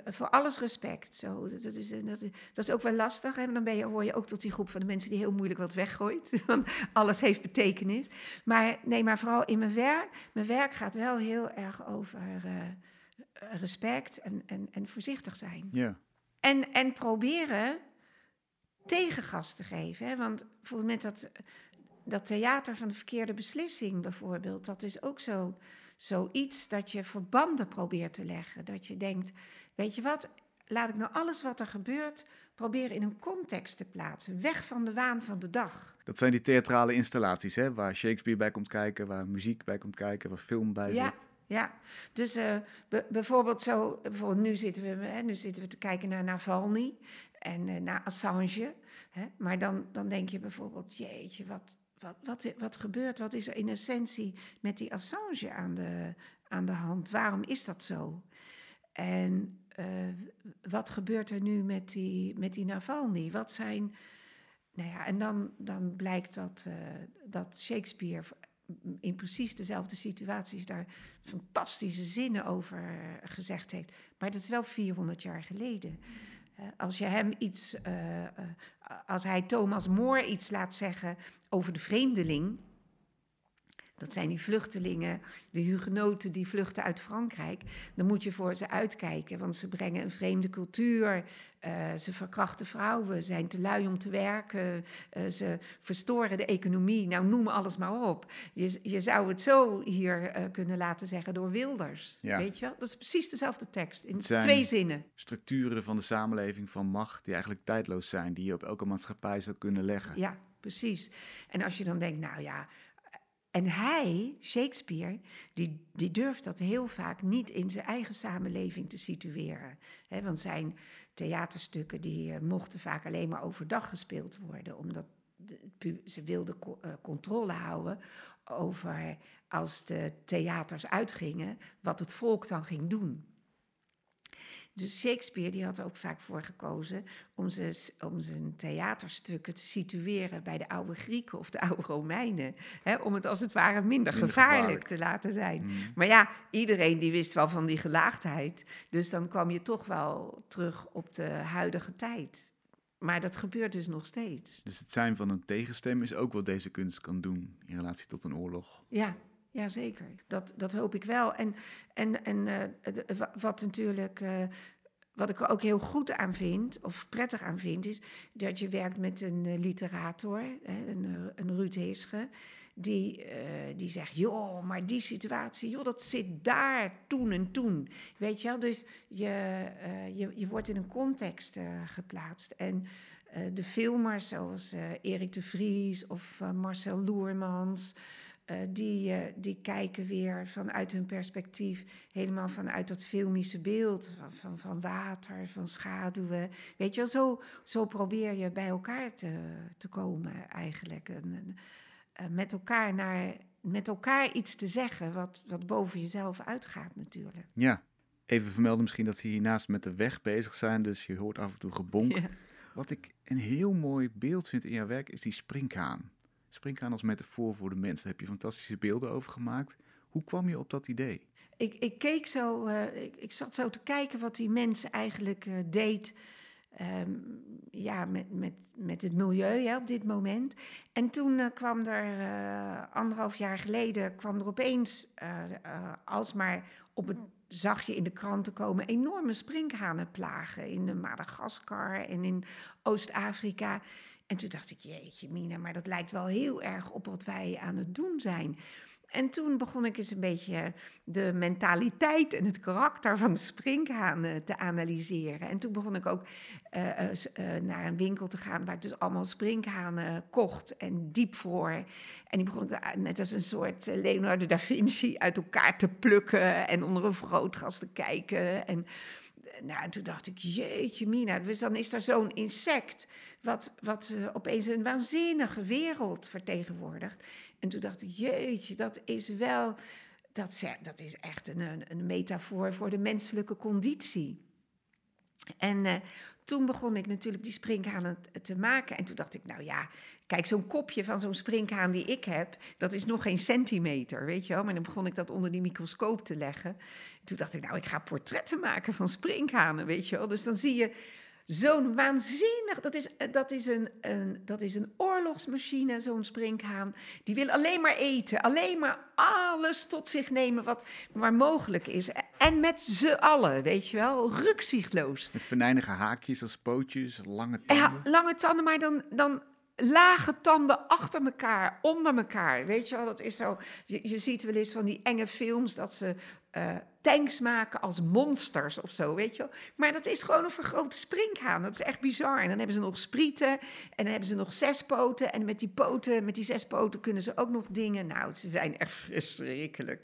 voor alles respect. Zo, dat, is, eh, dat, dat is ook wel lastig. Hè? Dan ben je, hoor je ook tot die groep van de mensen die heel moeilijk wat weggooit. Want alles heeft betekenis. Maar nee, maar vooral in mijn werk. Mijn werk gaat wel heel erg over uh, respect en, en, en voorzichtig zijn. Ja. En, en proberen tegengas te geven. Hè? Want bijvoorbeeld met dat, dat theater van de verkeerde beslissing bijvoorbeeld. Dat is ook zo zoiets dat je verbanden probeert te leggen. Dat je denkt, weet je wat, laat ik nou alles wat er gebeurt proberen in een context te plaatsen. Weg van de waan van de dag. Dat zijn die theatrale installaties, hè, waar Shakespeare bij komt kijken, waar muziek bij komt kijken, waar film bij ja. zit. Ja, dus uh, bijvoorbeeld zo, bijvoorbeeld nu zitten, we, hè, nu zitten we te kijken naar Navalny en uh, naar Assange. Hè, maar dan, dan denk je bijvoorbeeld, jeetje, wat, wat, wat, wat gebeurt, wat is er in essentie met die Assange aan de, aan de hand? Waarom is dat zo? En uh, wat gebeurt er nu met die, met die Navalny? Wat zijn. Nou ja, en dan, dan blijkt dat, uh, dat Shakespeare in precies dezelfde situaties daar fantastische zinnen over gezegd heeft. Maar dat is wel 400 jaar geleden. Uh, als je hem iets, als hij Thomas More iets laat zeggen over de vreemdeling, Dat zijn die vluchtelingen, de hugenoten die vluchten uit Frankrijk. Dan moet je voor ze uitkijken, want ze brengen een vreemde cultuur. Uh, ze verkrachten vrouwen, zijn te lui om te werken. Uh, ze verstoren de economie. Nou, noem alles maar op. Je, je zou het zo hier uh, kunnen laten zeggen door Wilders. Ja. Weet je wel? Dat is precies dezelfde tekst, in twee zinnen. Structuren van de samenleving van macht die eigenlijk tijdloos zijn, die je op elke maatschappij zou kunnen leggen. Ja, precies. En als je dan denkt, nou ja en hij, Shakespeare, die, die durft dat heel vaak niet in zijn eigen samenleving te situeren. want zijn theaterstukken die, uh, mochten vaak alleen maar overdag gespeeld worden, omdat ze wilden uh, controle houden over als de theaters uitgingen, wat het volk dan ging doen. Dus Shakespeare die had er ook vaak voor gekozen om zijn, om zijn theaterstukken te situeren bij de oude Grieken of de oude Romeinen. Hè, om het als het ware minder, gevaarlijk, te laten zijn. Mm. Maar ja, iedereen die wist wel van die gelaagdheid. Dus dan kwam je toch wel terug op de huidige tijd. Maar dat gebeurt dus nog steeds. Dus het zijn van een tegenstem is ook wat deze kunst kan doen in relatie tot een oorlog. Ja, ja, zeker. Dat, dat hoop ik wel. En, en, en uh, wat natuurlijk. Uh, wat ik er ook heel goed aan vind, of prettig aan vind, is dat je werkt met een literator, een, een Ruud Heesche, die, die zegt, joh, maar die situatie, joh, dat zit daar toen en toen. Weet je wel, dus je, je, je wordt in een context geplaatst. En de filmers zoals Erik de Vries of Marcel Loermans... Uh, die, uh, die kijken weer vanuit hun perspectief, helemaal vanuit dat filmische beeld van, van, van, water, van schaduwen. Weet je wel, zo, zo probeer je bij elkaar te, te komen eigenlijk. En, uh, met, elkaar naar, met elkaar iets te zeggen wat, wat boven jezelf uitgaat natuurlijk. Ja, even vermelden misschien dat ze hiernaast met de weg bezig zijn, dus je hoort af en toe gebonk. Wat ik een heel mooi beeld vind in jouw werk is die springhaan. Springhaan als metafoor voor de mens. Daar heb je fantastische beelden over gemaakt. Hoe kwam je op dat idee? Ik, ik keek zo, uh, ik, zat zo te kijken wat die mens eigenlijk uh, deed. Um, ja, met, met, met het milieu ja, op dit moment. En toen uh, kwam er anderhalf jaar geleden, kwam er opeens, alsmaar op het zag je in de kranten komen enorme sprinkhanenplagen in Madagaskar en in Oost-Afrika. En toen dacht ik, jeetje Mina, maar dat lijkt wel heel erg op wat wij aan het doen zijn. En toen begon ik eens een beetje de mentaliteit en het karakter van de sprinkhaan te analyseren. En toen begon ik ook uh, uh, naar een winkel te gaan waar ik dus allemaal sprinkhanen kocht en diep voor. En die begon ik net als een soort Leonardo da Vinci uit elkaar te plukken en onder een vergrootglas te kijken. En nou, en toen dacht ik, jeetje mina, dus dan is er zo'n insect wat, wat uh, opeens een waanzinnige wereld vertegenwoordigt. En toen dacht ik, jeetje, dat is wel, dat, dat is echt een, een, metafoor voor de menselijke conditie. En uh, toen begon ik natuurlijk die sprinkhanen te maken. En toen dacht ik, nou ja, kijk, zo'n kopje van zo'n sprinkhaan die ik heb, dat is nog geen centimeter, weet je wel. Maar dan begon ik dat onder die microscoop te leggen. En toen dacht ik, nou, ik ga portretten maken van sprinkhanen, weet je wel. Dus dan zie je zo'n waanzinnig. Dat is, dat, is een, een, dat is een oorlogsmachine, zo'n sprinkhaan. Die wil alleen maar eten, alleen maar alles tot zich nemen wat maar mogelijk is. En met z'n allen, weet je wel, rukzichtloos. Met venijnige haakjes als pootjes, lange tanden. Ja, lange tanden, maar dan, dan lage tanden achter elkaar, onder elkaar. Weet je wel, dat is zo. Je, je ziet wel eens van die enge films dat ze uh, tanks maken als monsters of zo, weet je wel. Maar dat is gewoon een vergrote springhaan. Dat is echt bizar. En dan hebben ze nog sprieten en dan hebben ze nog zes poten. En met die poten, met die zes poten kunnen ze ook nog dingen. Nou, ze zijn echt verschrikkelijk.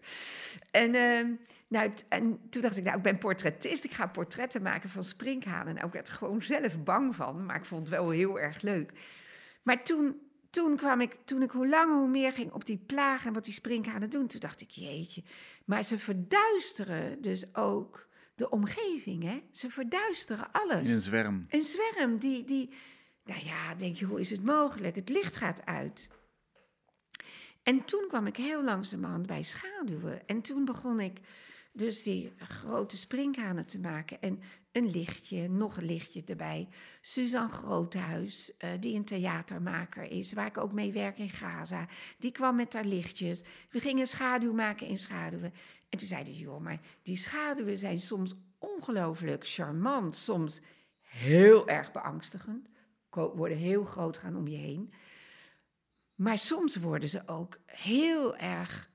En, uh, nou, en toen dacht ik, nou, ik ben portretist. Ik ga portretten maken van springhanen. Nou, ik werd er gewoon zelf bang van, maar ik vond het wel heel erg leuk. Maar toen toen kwam ik, toen ik hoe langer hoe meer ging op die plagen en wat die sprinkhanen doen, toen dacht ik, jeetje, maar ze verduisteren dus ook de omgeving, hè? Ze verduisteren alles. In een zwerm. Een zwerm, die, die, nou ja, denk je, hoe is het mogelijk? Het licht gaat uit. En toen kwam ik heel langzamerhand bij schaduwen. En toen begon ik dus die grote springhanen te maken. En een lichtje, nog een lichtje erbij. Suzanne Groothuis, uh, die een theatermaker is, waar ik ook mee werk in Gaza. Die kwam met haar lichtjes. We gingen schaduw maken in schaduwen. En toen zeiden ze, joh, maar die schaduwen zijn soms ongelooflijk charmant. Soms heel erg beangstigend. Worden heel groot gaan om je heen. Maar soms worden ze ook heel erg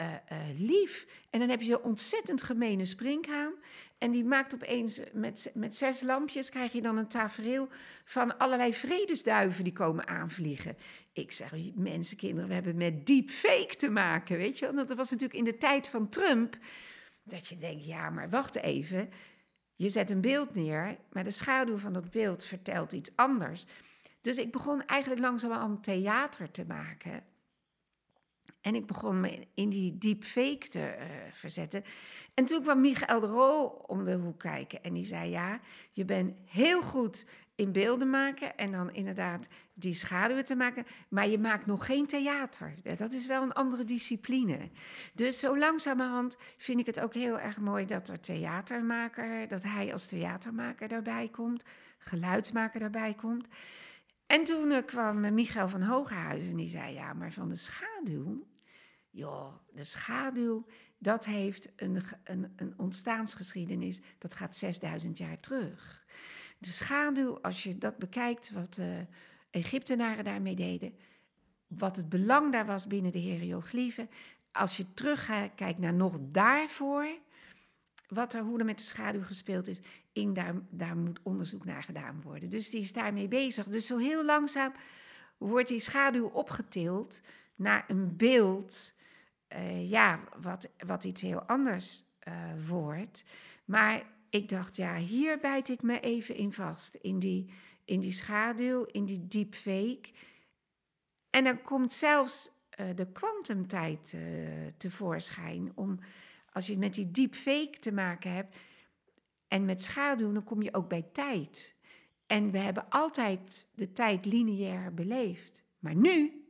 uh, uh, lief. En dan heb je een ontzettend gemene springhaan. En die maakt opeens met, met zes lampjes, krijg je dan een tafereel van allerlei vredesduiven die komen aanvliegen. Ik zeg, mensenkinderen, we hebben met deepfake te maken, weet je. Want dat was natuurlijk in de tijd van Trump. Dat je denkt, ja, maar wacht even. Je zet een beeld neer, maar de schaduw van dat beeld vertelt iets anders. Dus ik begon eigenlijk langzaam theater te maken. En ik begon me in die deepfake te uh, verzetten. En toen kwam Michael de Roo om de hoek kijken. En die zei, ja, je bent heel goed in beelden maken. En dan inderdaad die schaduwen te maken. Maar je maakt nog geen theater. Dat is wel een andere discipline. Dus zo langzamerhand vind ik het ook heel erg mooi dat er theatermaker... dat hij als theatermaker daarbij komt. Geluidsmaker daarbij komt. En toen uh, kwam Michael van Hogehuizen en die zei: Ja, maar van de schaduw joh, de schaduw, dat heeft een, een, een ontstaansgeschiedenis, dat gaat 6000 jaar terug. De schaduw, als je dat bekijkt, wat de Egyptenaren daarmee deden, wat het belang daar was binnen de hieroglyphen, als je terugkijkt naar nog daarvoor, wat er, hoe er met de schaduw gespeeld is, in, daar, daar moet onderzoek naar gedaan worden. Dus die is daarmee bezig. Dus zo heel langzaam wordt die schaduw opgetild naar een beeld uh, ja, wat, wat iets heel anders uh, wordt. Maar ik dacht, ja, hier bijt ik me even in vast. In die, in die schaduw, in die deepfake. En dan komt zelfs uh, de kwantumtijd tevoorschijn. Om, als je met die deepfake te maken hebt en met schaduw, dan kom je ook bij tijd. En we hebben altijd de tijd lineair beleefd. Maar nu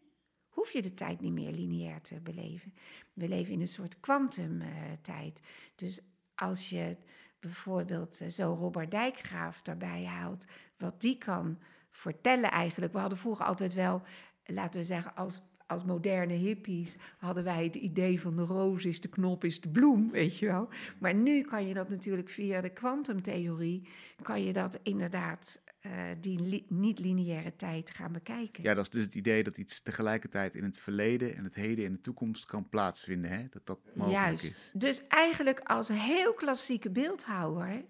hoef je de tijd niet meer lineair te beleven. We leven in een soort kwantumtijd. dus als je bijvoorbeeld eh, zo Robert Dijkgraaf daarbij haalt, wat die kan vertellen eigenlijk. We hadden vroeger altijd wel, laten we zeggen, als, als moderne hippies hadden wij het idee van de roos is de knop, is de bloem, weet je wel. Maar nu kan je dat natuurlijk via de kwantumtheorie, kan je dat inderdaad uh, die niet-lineaire tijd gaan bekijken. Ja, dat is dus het idee dat iets tegelijkertijd in het verleden en het heden en de toekomst kan plaatsvinden. Hè? Dat dat mogelijk Juist. is. Dus eigenlijk als heel klassieke beeldhouwer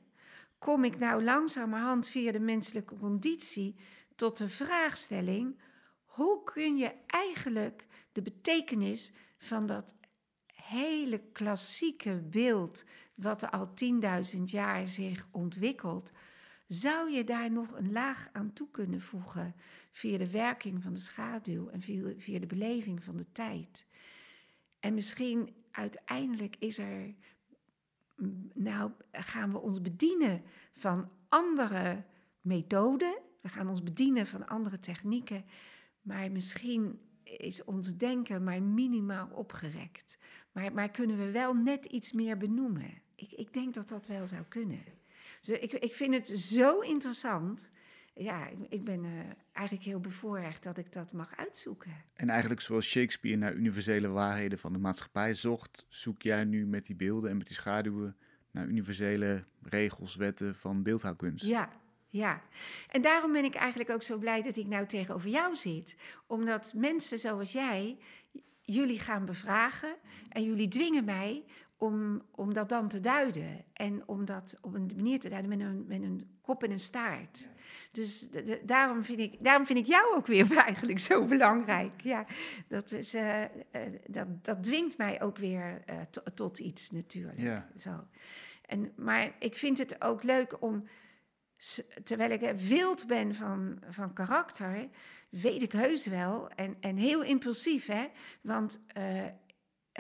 kom ik nou langzamerhand via de menselijke conditie tot de vraagstelling: hoe kun je eigenlijk de betekenis van dat hele klassieke beeld, wat er al 10.000 jaar zich ontwikkelt, zou je daar nog een laag aan toe kunnen voegen via de werking van de schaduw en via, de beleving van de tijd? En misschien uiteindelijk is er, nou gaan we ons bedienen van andere methoden, we gaan ons bedienen van andere technieken, maar misschien is ons denken maar minimaal opgerekt. Maar, maar kunnen we wel net iets meer benoemen? Ik, ik denk dat dat wel zou kunnen. Dus ik, ik vind het zo interessant. Ja, ik ben uh, eigenlijk heel bevoorrecht dat ik dat mag uitzoeken. En eigenlijk zoals Shakespeare naar universele waarheden van de maatschappij zocht, zoek jij nu met die beelden en met die schaduwen naar universele regels, wetten van beeldhouwkunst. Ja, ja. En daarom ben ik eigenlijk ook zo blij dat ik nou tegenover jou zit. Omdat mensen zoals jij jullie gaan bevragen en jullie dwingen mij om, om dat dan te duiden. En om dat op een manier te duiden met een, met een kop en een staart. Dus daarom, vind ik, daarom vind ik jou ook weer eigenlijk zo belangrijk. Ja, dat, is, uh, uh, dat, dat dwingt mij ook weer uh, tot iets natuurlijk. Ja. Zo. En, maar ik vind het ook leuk om, terwijl ik wild ben van, van karakter, weet ik heus wel, en, en heel impulsief, hè, want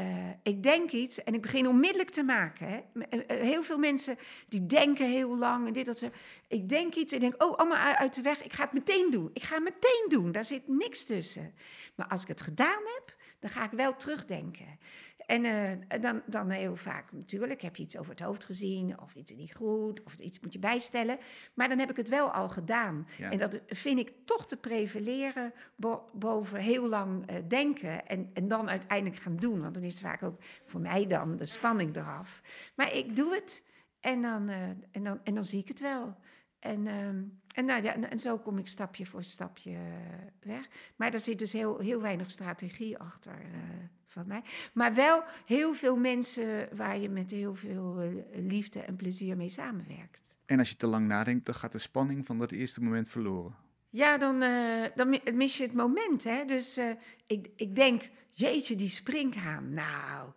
uh, ik denk iets en ik begin onmiddellijk te maken. Hè. Eh, eh, heel veel mensen die denken heel lang en dit dat ze. Ik denk iets en denk, oh, allemaal uit de weg. Ik ga het meteen doen. Ik ga het meteen doen. Daar zit niks tussen. Maar als ik het gedaan heb, dan ga ik wel terugdenken. En eh, dan, dan heel vaak, natuurlijk, heb je iets over het hoofd gezien, of iets niet goed, of iets moet je bijstellen. Maar dan heb ik het wel al gedaan. Ja. En dat vind ik toch te prevaleren bo- boven heel lang eh, denken en, en dan uiteindelijk gaan doen. Want dan is vaak ook voor mij dan de spanning eraf. Maar ik doe het en dan, eh, en dan, en dan zie ik het wel. En, ehm, en, nou, ja, en, en zo kom ik stapje voor stapje weg. Maar er zit dus heel, heel weinig strategie achter van mij. Maar wel heel veel mensen waar je met heel veel eh, liefde en plezier mee samenwerkt. En als je te lang nadenkt, dan gaat de spanning van dat eerste moment verloren. Ja, dan, eh, dan mi- mis je het moment. Hè? Dus eh, ik, ik denk, jeetje, die springhaan. Nou,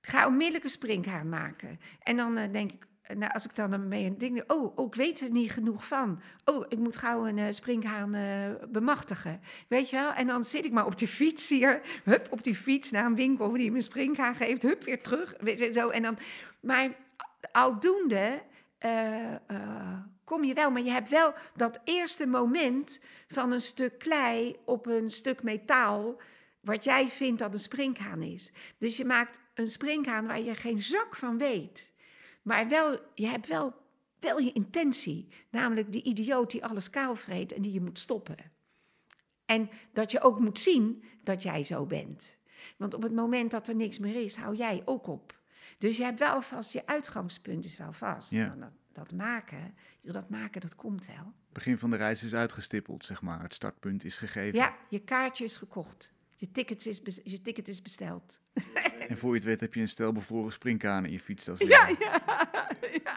ik ga onmiddellijk een springhaan maken. En dan denk ik, nou, als ik dan ermee een ding... Oh, oh, ik weet er niet genoeg van. Oh, ik moet gauw een eh, springhaan eh, bemachtigen. Weet je wel? En dan zit ik maar op die fiets hier. Hup, op die fiets naar een winkel die me een springhaan geeft. Hup, weer terug. Zo. En dan, maar aldoende eh, eh, kom je wel. Maar je hebt wel dat eerste moment van een stuk klei op een stuk metaal... wat jij vindt dat een springhaan is. Dus je maakt een springhaan waar je geen zak van weet. Maar wel, je hebt wel, wel je intentie. Namelijk die idioot die alles kaalvreet en die je moet stoppen. En dat je ook moet zien dat jij zo bent. Want op het moment dat er niks meer is, hou jij ook op. Dus je hebt wel vast, je uitgangspunt is wel vast. Ja. Nou, dat, dat maken, dat maken, dat komt wel. Het begin van de reis is uitgestippeld, zeg maar. Het startpunt is gegeven. Ja, je kaartje is gekocht. Je ticket is, je ticket is besteld. En voor je het weet heb je een stel bevroren springkaan in je fietstas. Ja, ja, ja.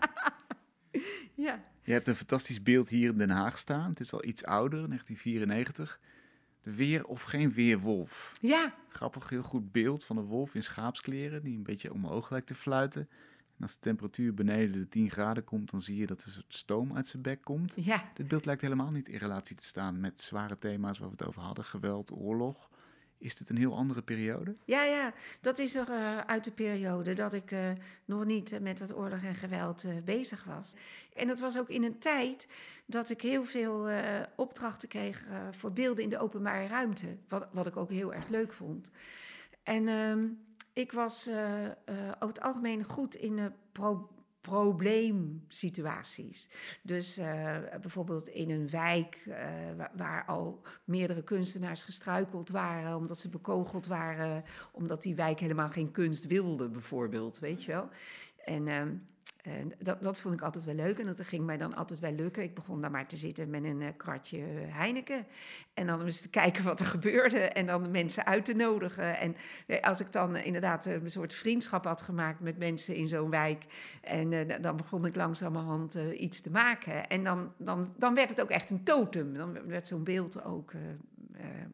ja. Je hebt een fantastisch beeld hier in Den Haag staan. Het is al iets ouder, 1994. De weer of geen weerwolf. Ja, Grappig, heel goed beeld van een wolf in schaapskleren die een beetje omhoog lijkt te fluiten. En als de temperatuur beneden de 10 graden komt, dan zie je dat er een soort stoom uit zijn bek komt. ja. Dit beeld lijkt helemaal niet in relatie te staan met zware thema's waar we het over hadden. Geweld, oorlog. Is dit een heel andere periode? Ja, ja, dat is er eh, uit de periode dat ik eh, nog niet eh, met dat oorlog en geweld bezig was. En dat was ook in een tijd dat ik heel veel opdrachten kreeg voor beelden in de openbare ruimte. Wat, wat ik ook heel erg leuk vond. En ehm, ik was over het algemeen goed in pro probleemsituaties. Dus eh, bijvoorbeeld in een wijk eh, waar, waar al meerdere kunstenaars gestruikeld waren omdat ze bekogeld waren, omdat die wijk helemaal geen kunst wilde, bijvoorbeeld, weet je wel. En ehm, en dat, dat vond ik altijd wel leuk en dat ging mij dan altijd wel lukken. Ik begon daar maar te zitten met een eh, kratje Heineken. En dan eens te kijken wat er gebeurde en dan de mensen uit te nodigen. En eh, als ik dan eh, inderdaad een soort vriendschap had gemaakt met mensen in zo'n wijk... en dan begon ik langzamerhand iets te maken. En dan, dan, dan werd het ook echt een totem. Dan werd zo'n beeld ook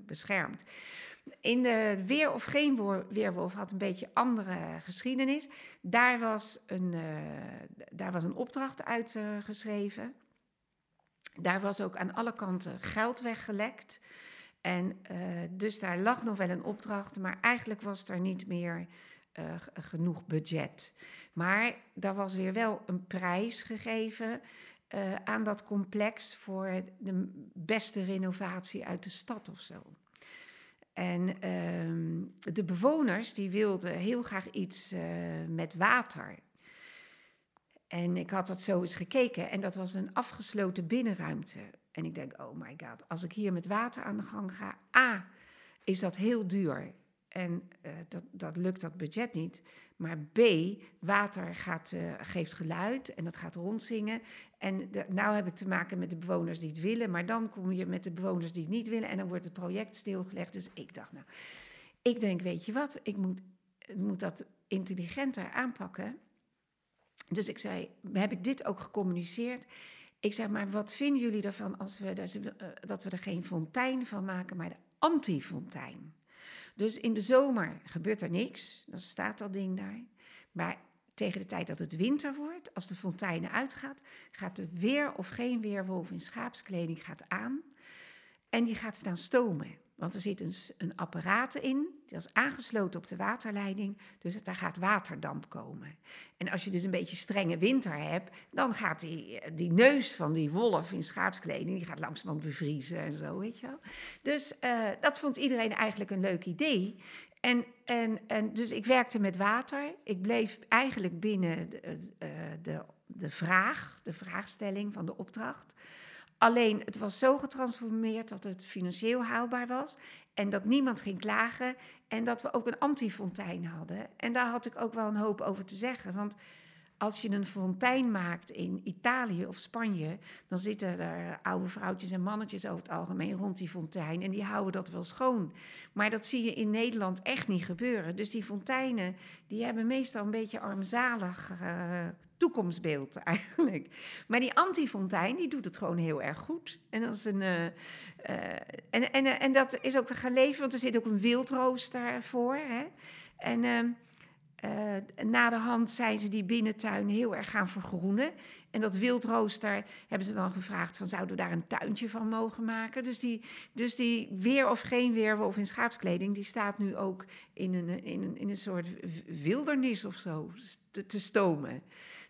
beschermd. In de Weer of Geen Weerwolf had een beetje andere geschiedenis. Daar was een, eh, daar was een opdracht uitgeschreven. daar was ook aan alle kanten geld weggelekt. En eh, dus daar lag nog wel een opdracht, maar eigenlijk was er niet meer eh, genoeg budget. Maar daar was weer wel een prijs gegeven aan dat complex voor de beste renovatie uit de stad of zo. En ehm, de bewoners die wilden heel graag iets eh, met water. En ik had dat zo eens gekeken en dat was een afgesloten binnenruimte. En ik denk, oh my god, als ik hier met water aan de gang ga, A, is dat heel duur. En eh, dat, dat lukt dat budget niet. Maar B, water gaat, eh, geeft geluid en dat gaat rondzingen. En de, nou heb ik te maken met de bewoners die het willen, maar dan kom je met de bewoners die het niet willen en dan wordt het project stilgelegd. Dus ik dacht, nou, ik denk, weet je wat, ik moet, moet dat intelligenter aanpakken. Dus ik zei, heb ik dit ook gecommuniceerd? Ik zeg, maar wat vinden jullie ervan als we, eh, dat we er geen fontein van maken, maar de anti-fontein? Dus in de zomer gebeurt er niks, dan staat dat ding daar. Maar tegen de tijd dat het winter wordt, als de fonteinen uitgaat, gaat er weer of geen weerwolf in schaapskleding gaat aan. En die gaat staan stomen. Want er zit een, een apparaat in, dat is aangesloten op de waterleiding, dus daar gaat waterdamp komen. En als je dus een beetje strenge winter hebt, dan gaat die, die neus van die wolf in schaapskleding, die gaat langzamerhand bevriezen en zo, weet je wel. Dus eh, dat vond iedereen eigenlijk een leuk idee. En, en, en dus ik werkte met water. Ik bleef eigenlijk binnen de, eh, de, de vraag, de vraagstelling van de opdracht. Alleen het was zo getransformeerd dat het financieel haalbaar was. En dat niemand ging klagen. En dat we ook een antifontein hadden. En daar had ik ook wel een hoop over te zeggen. Want als je een fontein maakt in Italië of Spanje, dan zitten er oude vrouwtjes en mannetjes over het algemeen rond die fontein en die houden dat wel schoon. Maar dat zie je in Nederland echt niet gebeuren. Dus die fonteinen, die hebben meestal een beetje armzalig uh, toekomstbeeld eigenlijk. Maar die antifontein, die doet het gewoon heel erg goed. En dat is een... Uh, uh, en, en, en dat is ook geleefd, want er zit ook een wildrooster voor. Hè? En ehm, uh, na de hand zijn ze die binnentuin heel erg gaan vergroenen. En dat wildrooster hebben ze dan gevraagd van zouden we daar een tuintje van mogen maken. Dus die, dus die weer of geen weer of in schaapskleding, die staat nu ook in een, in een, in een soort wildernis of zo te, te stomen.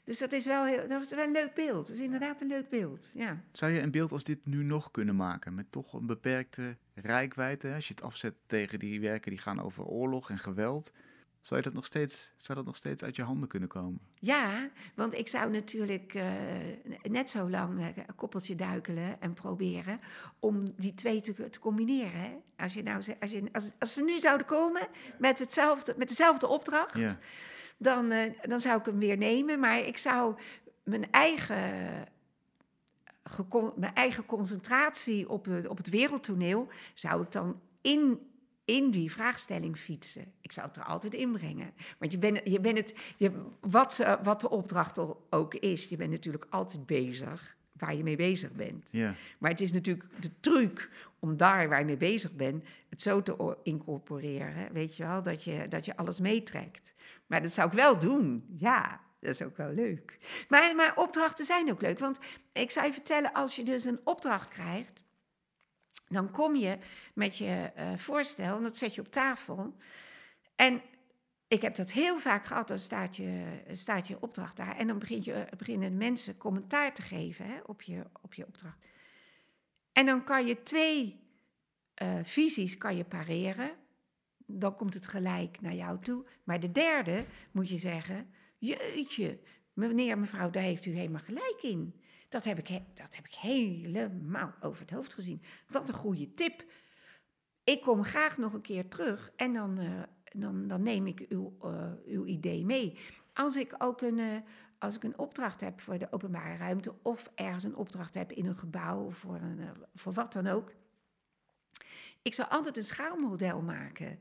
Dus dat is wel, heel, dat is wel een leuk beeld. Dat is inderdaad een leuk beeld, ja. Zou je een beeld als dit nu nog kunnen maken? Met toch een beperkte rijkwijde? Als je het afzet tegen die werken die gaan over oorlog en geweld. Zou, je dat nog steeds, zou dat nog steeds uit je handen kunnen komen? Ja, want ik zou natuurlijk uh, net zo lang uh, een koppeltje duikelen en proberen om die twee te, te combineren. Hè? Als, je nou, als, je, als, als ze nu zouden komen met, hetzelfde, met dezelfde opdracht, ja. dan, uh, dan zou ik hem weer nemen. Maar ik zou mijn eigen mijn eigen concentratie op het, op het wereldtoneel zou ik dan in in die vraagstelling fietsen. Ik zou het er altijd inbrengen. Want je bent, je bent het, je, wat, wat de opdracht ook is, je bent natuurlijk altijd bezig waar je mee bezig bent. Ja. Maar het is natuurlijk de truc om daar waar je mee bezig bent, het zo te incorporeren, weet je wel, dat je, dat je alles meetrekt. Maar dat zou ik wel doen, ja. Dat is ook wel leuk. Maar, maar opdrachten zijn ook leuk. Want ik zou je vertellen, als je dus een opdracht krijgt, dan kom je met je uh, voorstel en dat zet je op tafel. En ik heb dat heel vaak gehad, dan staat je, staat je opdracht daar. En dan begint je, beginnen mensen commentaar te geven hè, op, je, op je opdracht. En dan kan je twee uh, visies kan je pareren. Dan komt het gelijk naar jou toe. Maar de derde moet je zeggen: Jeetje, meneer, mevrouw, daar heeft u helemaal gelijk in. Dat heb, ik, dat heb ik helemaal over het hoofd gezien. Wat een goede tip. Ik kom graag nog een keer terug en dan, uh, dan, dan neem ik uw, uh, uw idee mee. Als ik ook een, uh, als ik een opdracht heb voor de openbare ruimte of ergens een opdracht heb in een gebouw voor, een, voor wat dan ook. Ik zal altijd een schaalmodel maken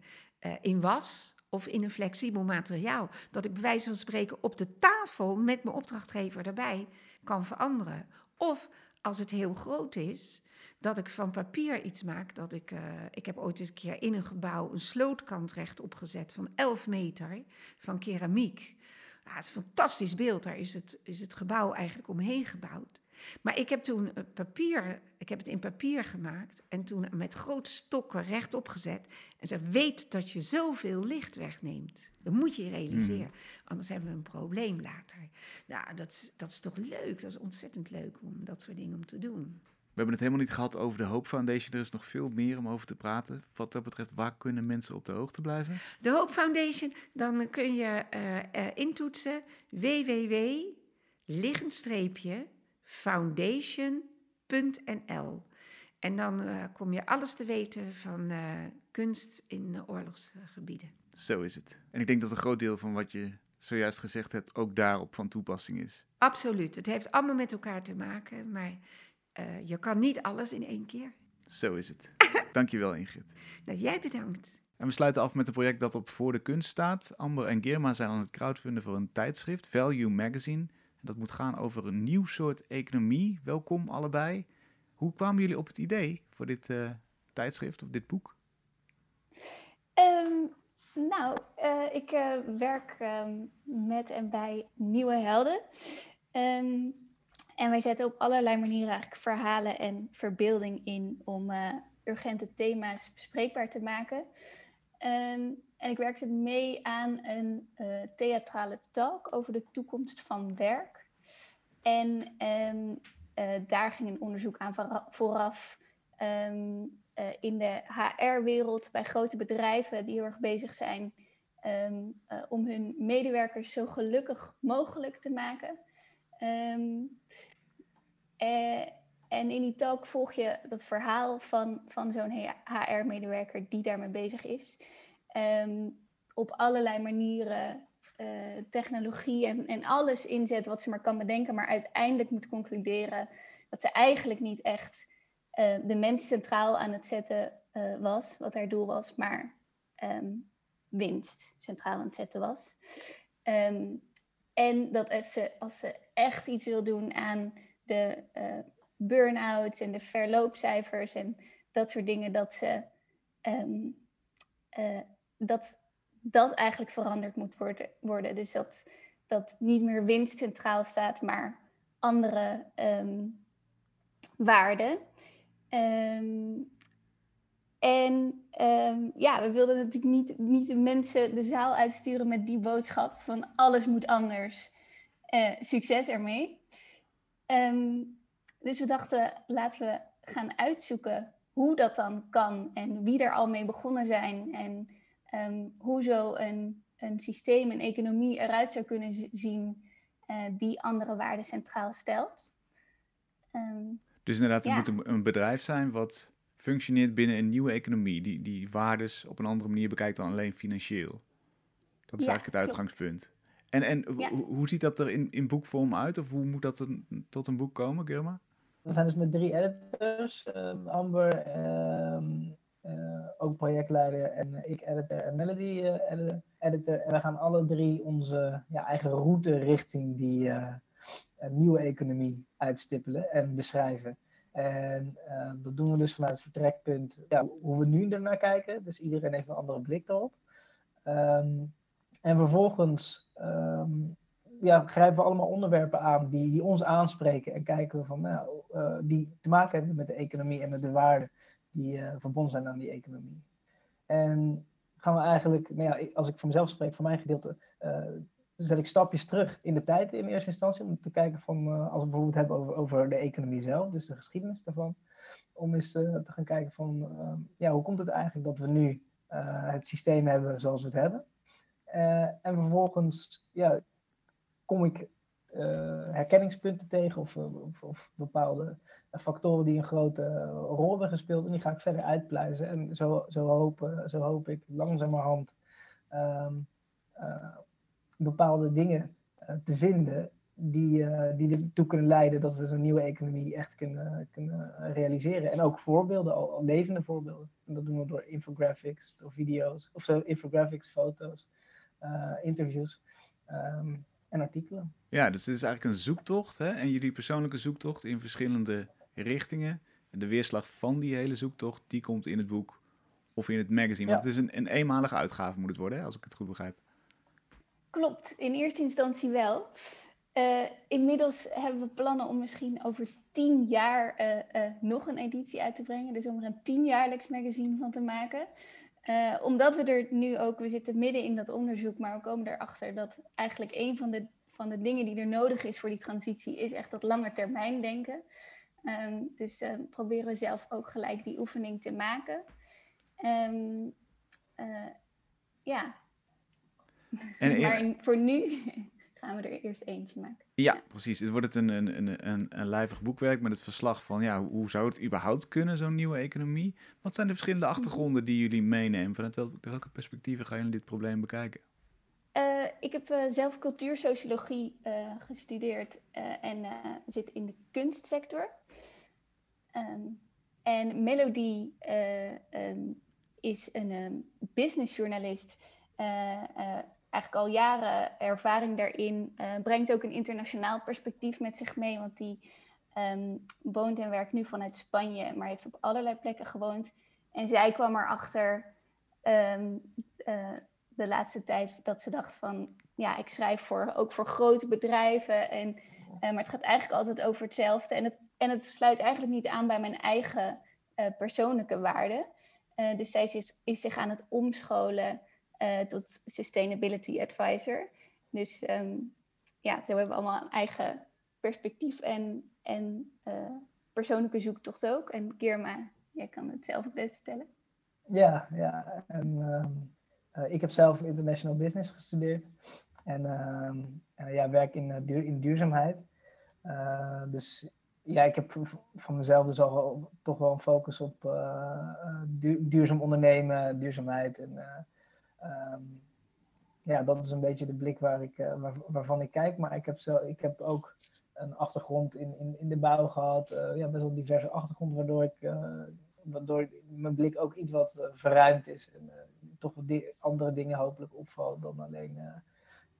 in was of in een flexibel materiaal. Dat ik bij wijze van spreken op de tafel met mijn opdrachtgever erbij kan veranderen. Of als het heel groot is, dat ik van papier iets maak. Dat ik, uh, ik heb ooit eens een keer in een gebouw een slootkant recht opgezet van 11 meter van keramiek. Ja, het is een fantastisch beeld. Daar is het, is het gebouw eigenlijk omheen gebouwd. Maar ik heb toen papier, ik heb het in papier gemaakt en toen met grote stokken rechtop gezet. En ze weet dat je zoveel licht wegneemt. Dat moet je realiseren. Hmm. Anders hebben we een probleem later. Nou, dat, dat is toch leuk. Dat is ontzettend leuk om dat soort dingen om te doen. We hebben het helemaal niet gehad over de Hope Foundation. Er is nog veel meer om over te praten. Wat dat betreft, waar kunnen mensen op de hoogte blijven? De Hope Foundation, dan kun je uh, uh, intoetsen www foundation.nl. En dan uh, kom je alles te weten van uh, kunst in oorlogsgebieden. Zo is het. En ik denk dat een groot deel van wat je zojuist gezegd hebt ook daarop van toepassing is. Absoluut. Het heeft allemaal met elkaar te maken, maar uh, je kan niet alles in één keer. Zo is het. Dankjewel Ingrid. Nou, jij bedankt. En we sluiten af met een project dat op Voor de Kunst staat. Amber en Girma zijn aan het crowdfunden voor een tijdschrift, Value Magazine. Dat moet gaan over een nieuw soort economie. Welkom allebei. Hoe kwamen jullie op het idee voor dit uh, tijdschrift of dit boek? Um, nou, uh, ik uh, werk um, met en bij Nieuwe Helden. Um, en wij zetten op allerlei manieren eigenlijk verhalen en verbeelding in om urgente thema's bespreekbaar te maken. En ik werkte mee aan een theatrale talk over de toekomst van werk. En um, uh, daar ging een onderzoek aan vooraf ehm, eh, in de HR-wereld bij grote bedrijven die heel erg bezig zijn ehm, eh, om hun medewerkers zo gelukkig mogelijk te maken. Um, en in die talk volg je dat verhaal van, van zo'n HR-medewerker die daarmee bezig is. op allerlei manieren technologie en, en alles inzet wat ze maar kan bedenken, maar uiteindelijk moet concluderen dat ze eigenlijk niet echt uh, de mens centraal aan het zetten uh, was, wat haar doel was, maar um, winst centraal aan het zetten was. Um, en dat als ze, als ze echt iets wil doen aan de burn-outs en de verloopcijfers en dat soort dingen, dat ze um, dat, dat eigenlijk veranderd moet worden. Dus dat, dat niet meer winst centraal staat, maar andere waarden. Um, en ja, we wilden natuurlijk niet, niet de mensen de zaal uitsturen met die boodschap van alles moet anders. Uh, succes ermee. Dus we dachten, laten we gaan uitzoeken hoe dat dan kan en wie er al mee begonnen zijn en um, hoe zo een, een systeem, een economie eruit zou kunnen zien uh, die andere waarden centraal stelt. Um, dus inderdaad, het moet een, bedrijf zijn wat functioneert binnen een nieuwe economie, die, die waardes op een andere manier bekijkt dan alleen financieel. Dat is eigenlijk het uitgangspunt. En, en hoe ziet dat er in, in boekvorm uit? Of hoe moet dat een, tot een boek komen, Gilma? We zijn dus met drie editors. Um, Amber, um, uh, ook projectleider, en ik editor en Melody uh, editor. En we gaan alle drie onze ja, eigen route richting die, een nieuwe economie uitstippelen en beschrijven. En dat doen we dus vanuit het vertrekpunt ja, hoe we nu ernaar kijken. Dus iedereen heeft een andere blik erop. Um, en vervolgens ja, grijpen we allemaal onderwerpen aan die, die ons aanspreken. En kijken we van, nou, uh, die te maken hebben met de economie en met de waarden die uh, verbonden zijn aan die economie. En gaan we eigenlijk, nou ja, als ik voor mezelf spreek, voor mijn gedeelte, zet ik stapjes terug in de tijd in eerste instantie. Om te kijken van, als we bijvoorbeeld hebben over, over de economie zelf, dus de geschiedenis daarvan. Om eens te gaan kijken van, uh, ja, hoe komt het eigenlijk dat we nu het systeem hebben zoals we het hebben. en vervolgens, ja, kom ik herkenningspunten tegen of, of, of, bepaalde factoren die een grote rol hebben gespeeld. En die ga ik verder uitpluizen. En zo, zo, hoop, zo hoop ik langzamerhand um, bepaalde dingen te vinden die, uh, die ertoe kunnen leiden dat we zo'n nieuwe economie echt kunnen, kunnen realiseren. En ook voorbeelden, al, levende voorbeelden. En dat doen we door infographics, door video's, of zo, infographics, foto's, interviews um, en artikelen. Ja, dus dit is eigenlijk een zoektocht hè? en jullie persoonlijke zoektocht in verschillende richtingen. En de weerslag van die hele zoektocht, die komt in het boek of in het magazine. Want het is een, een eenmalige uitgave moet het worden, hè? als ik het goed begrijp. Klopt, in eerste instantie wel. Uh, inmiddels hebben we plannen om misschien over tien jaar uh, uh, nog een editie uit te brengen. Dus om er een tienjaarlijks magazine van te maken. omdat we er nu ook, we zitten midden in dat onderzoek, maar we komen erachter dat eigenlijk een van de, van de dingen die er nodig is voor die transitie, is echt dat langetermijn denken. Um, dus proberen we zelf ook gelijk die oefening te maken. Um, ja, en, maar voor nu gaan we er eerst eentje maken. Ja, precies. Het wordt een, een, een, een, een lijvig boekwerk met het verslag van ja, hoe zou het überhaupt kunnen, zo'n nieuwe economie? Wat zijn de verschillende mhm. achtergronden die jullie meenemen? Vanuit welke perspectieven gaan jullie dit probleem bekijken? Uh, ik heb uh, zelf cultuursociologie uh, gestudeerd en zit in de kunstsector. Um, en Melody um, is een um, businessjournalist eigenlijk al jaren ervaring daarin. Brengt ook een internationaal perspectief met zich mee, want die woont en werkt nu vanuit Spanje, maar heeft op allerlei plekken gewoond. En zij kwam erachter um, de laatste tijd dat ze dacht van, ja, ik schrijf voor, ook voor grote bedrijven, en, uh, maar het gaat eigenlijk altijd over hetzelfde. En het, en het sluit eigenlijk niet aan bij mijn eigen persoonlijke waarden. dus zij is, is zich aan het omscholen uh, tot Sustainability Advisor. Dus um, ja, zo hebben we allemaal een eigen perspectief en, en persoonlijke zoektocht ook. En Girma jij kan het zelf het best vertellen. Ja, ja. En, ehm, eh, ik heb zelf international business gestudeerd. En ehm, eh, ja, werk in, duur, in duurzaamheid. dus ja, ik heb van mezelf dus al toch wel een focus op duurzaam ondernemen, duurzaamheid. En ehm, ja, dat is een beetje de blik waar ik, waar, waarvan ik kijk. Maar ik heb, zelf, ik heb ook een achtergrond in, in, in de bouw gehad. Ja, best wel diverse achtergrond, waardoor, ik, waardoor mijn blik ook iets wat verruimd is. En toch andere dingen hopelijk opvallen dan alleen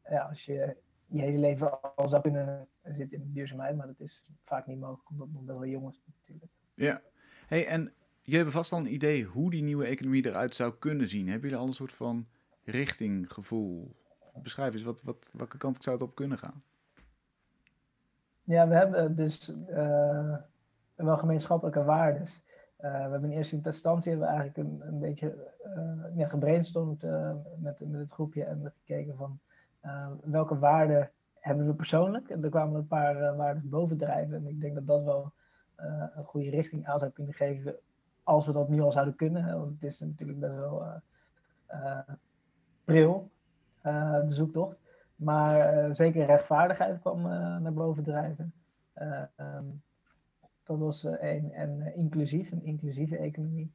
ja, als je je hele leven al zou kunnen zitten in de duurzaamheid. Maar dat is vaak niet mogelijk, omdat het nog best wel jong is natuurlijk. Ja, hey, en jullie hebben vast al een idee hoe die nieuwe economie eruit zou kunnen zien. Hebben jullie al een soort van richting, gevoel? Beschrijf eens, wat, wat, welke kant zou het op kunnen gaan? Ja, we hebben dus uh, wel gemeenschappelijke waarden. Uh, we hebben in eerste instantie hebben we eigenlijk een, een beetje uh, ja, gebrainstormd met, met het groepje en gekeken van welke waarden hebben we persoonlijk. En er kwamen een paar waarden bovendrijven. En ik denk dat dat wel een goede richting aan zou kunnen geven als we dat nu al zouden kunnen. Want het is natuurlijk best wel pril, de zoektocht. Maar zeker rechtvaardigheid kwam naar boven drijven. Um, dat was één. En inclusief, een inclusieve economie.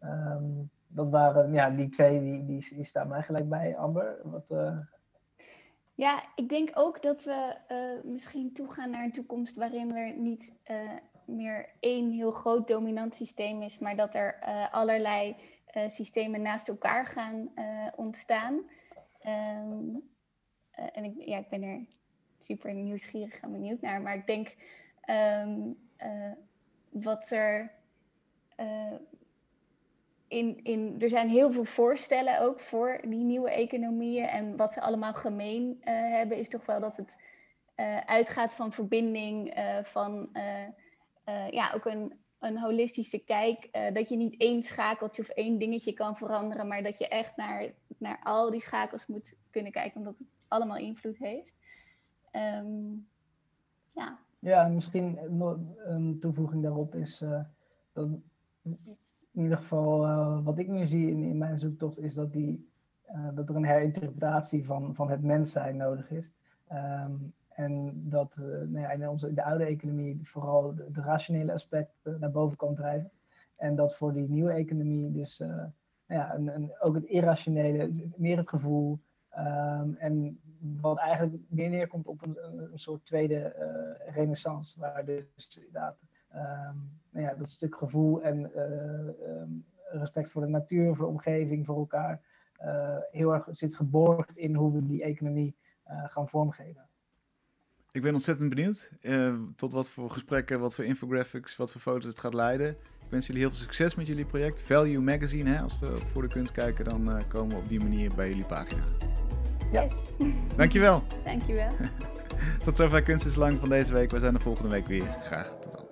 Um, dat waren, ja, die twee, die, die, staan mij gelijk bij. Amber, wat... Ja, ik denk ook dat we misschien toegaan naar een toekomst waarin er niet meer één heel groot dominant systeem is, maar dat er allerlei systemen naast elkaar gaan ontstaan. Um, uh, en ik, ja, ik ben er super nieuwsgierig en benieuwd naar. Maar ik denk um, uh, wat er. Uh, in, in, er zijn heel veel voorstellen ook voor die nieuwe economieën. En wat ze allemaal gemeen hebben, is toch wel dat het uitgaat van verbinding, van ja, ook een, een holistische kijk. dat je niet één schakeltje of één dingetje kan veranderen, maar dat je echt naar, naar al die schakels moet kunnen kijken, omdat het allemaal invloed heeft. Um, ja. Ja, misschien een toevoeging daarop is uh, dat in ieder geval uh, wat ik nu zie in, mijn zoektocht is dat, die, uh, dat er een herinterpretatie van, van het mens zijn nodig is. Um, en dat nou ja, in onze, de oude economie vooral de, rationele aspecten naar boven kan drijven. En dat voor die nieuwe economie dus nou ja, een, een, ook het irrationele, meer het gevoel, Um, en wat eigenlijk meer neerkomt op een, een soort tweede uh, renaissance, waar dus inderdaad um, nou ja, dat stuk gevoel en uh, um, respect voor de natuur, voor de omgeving, voor elkaar, uh, heel erg zit geborgd in hoe we die economie gaan vormgeven. Ik ben ontzettend benieuwd tot wat voor gesprekken, wat voor infographics, wat voor foto's het gaat leiden. Ik wens jullie heel veel succes met jullie project. Value Magazine, hè? als we voor de kunst kijken, dan komen we op die manier bij jullie pagina. Yes. Dankjewel. Dankjewel. tot zover Kunst is Lang van deze week. We zijn de volgende week weer. Graag tot dan.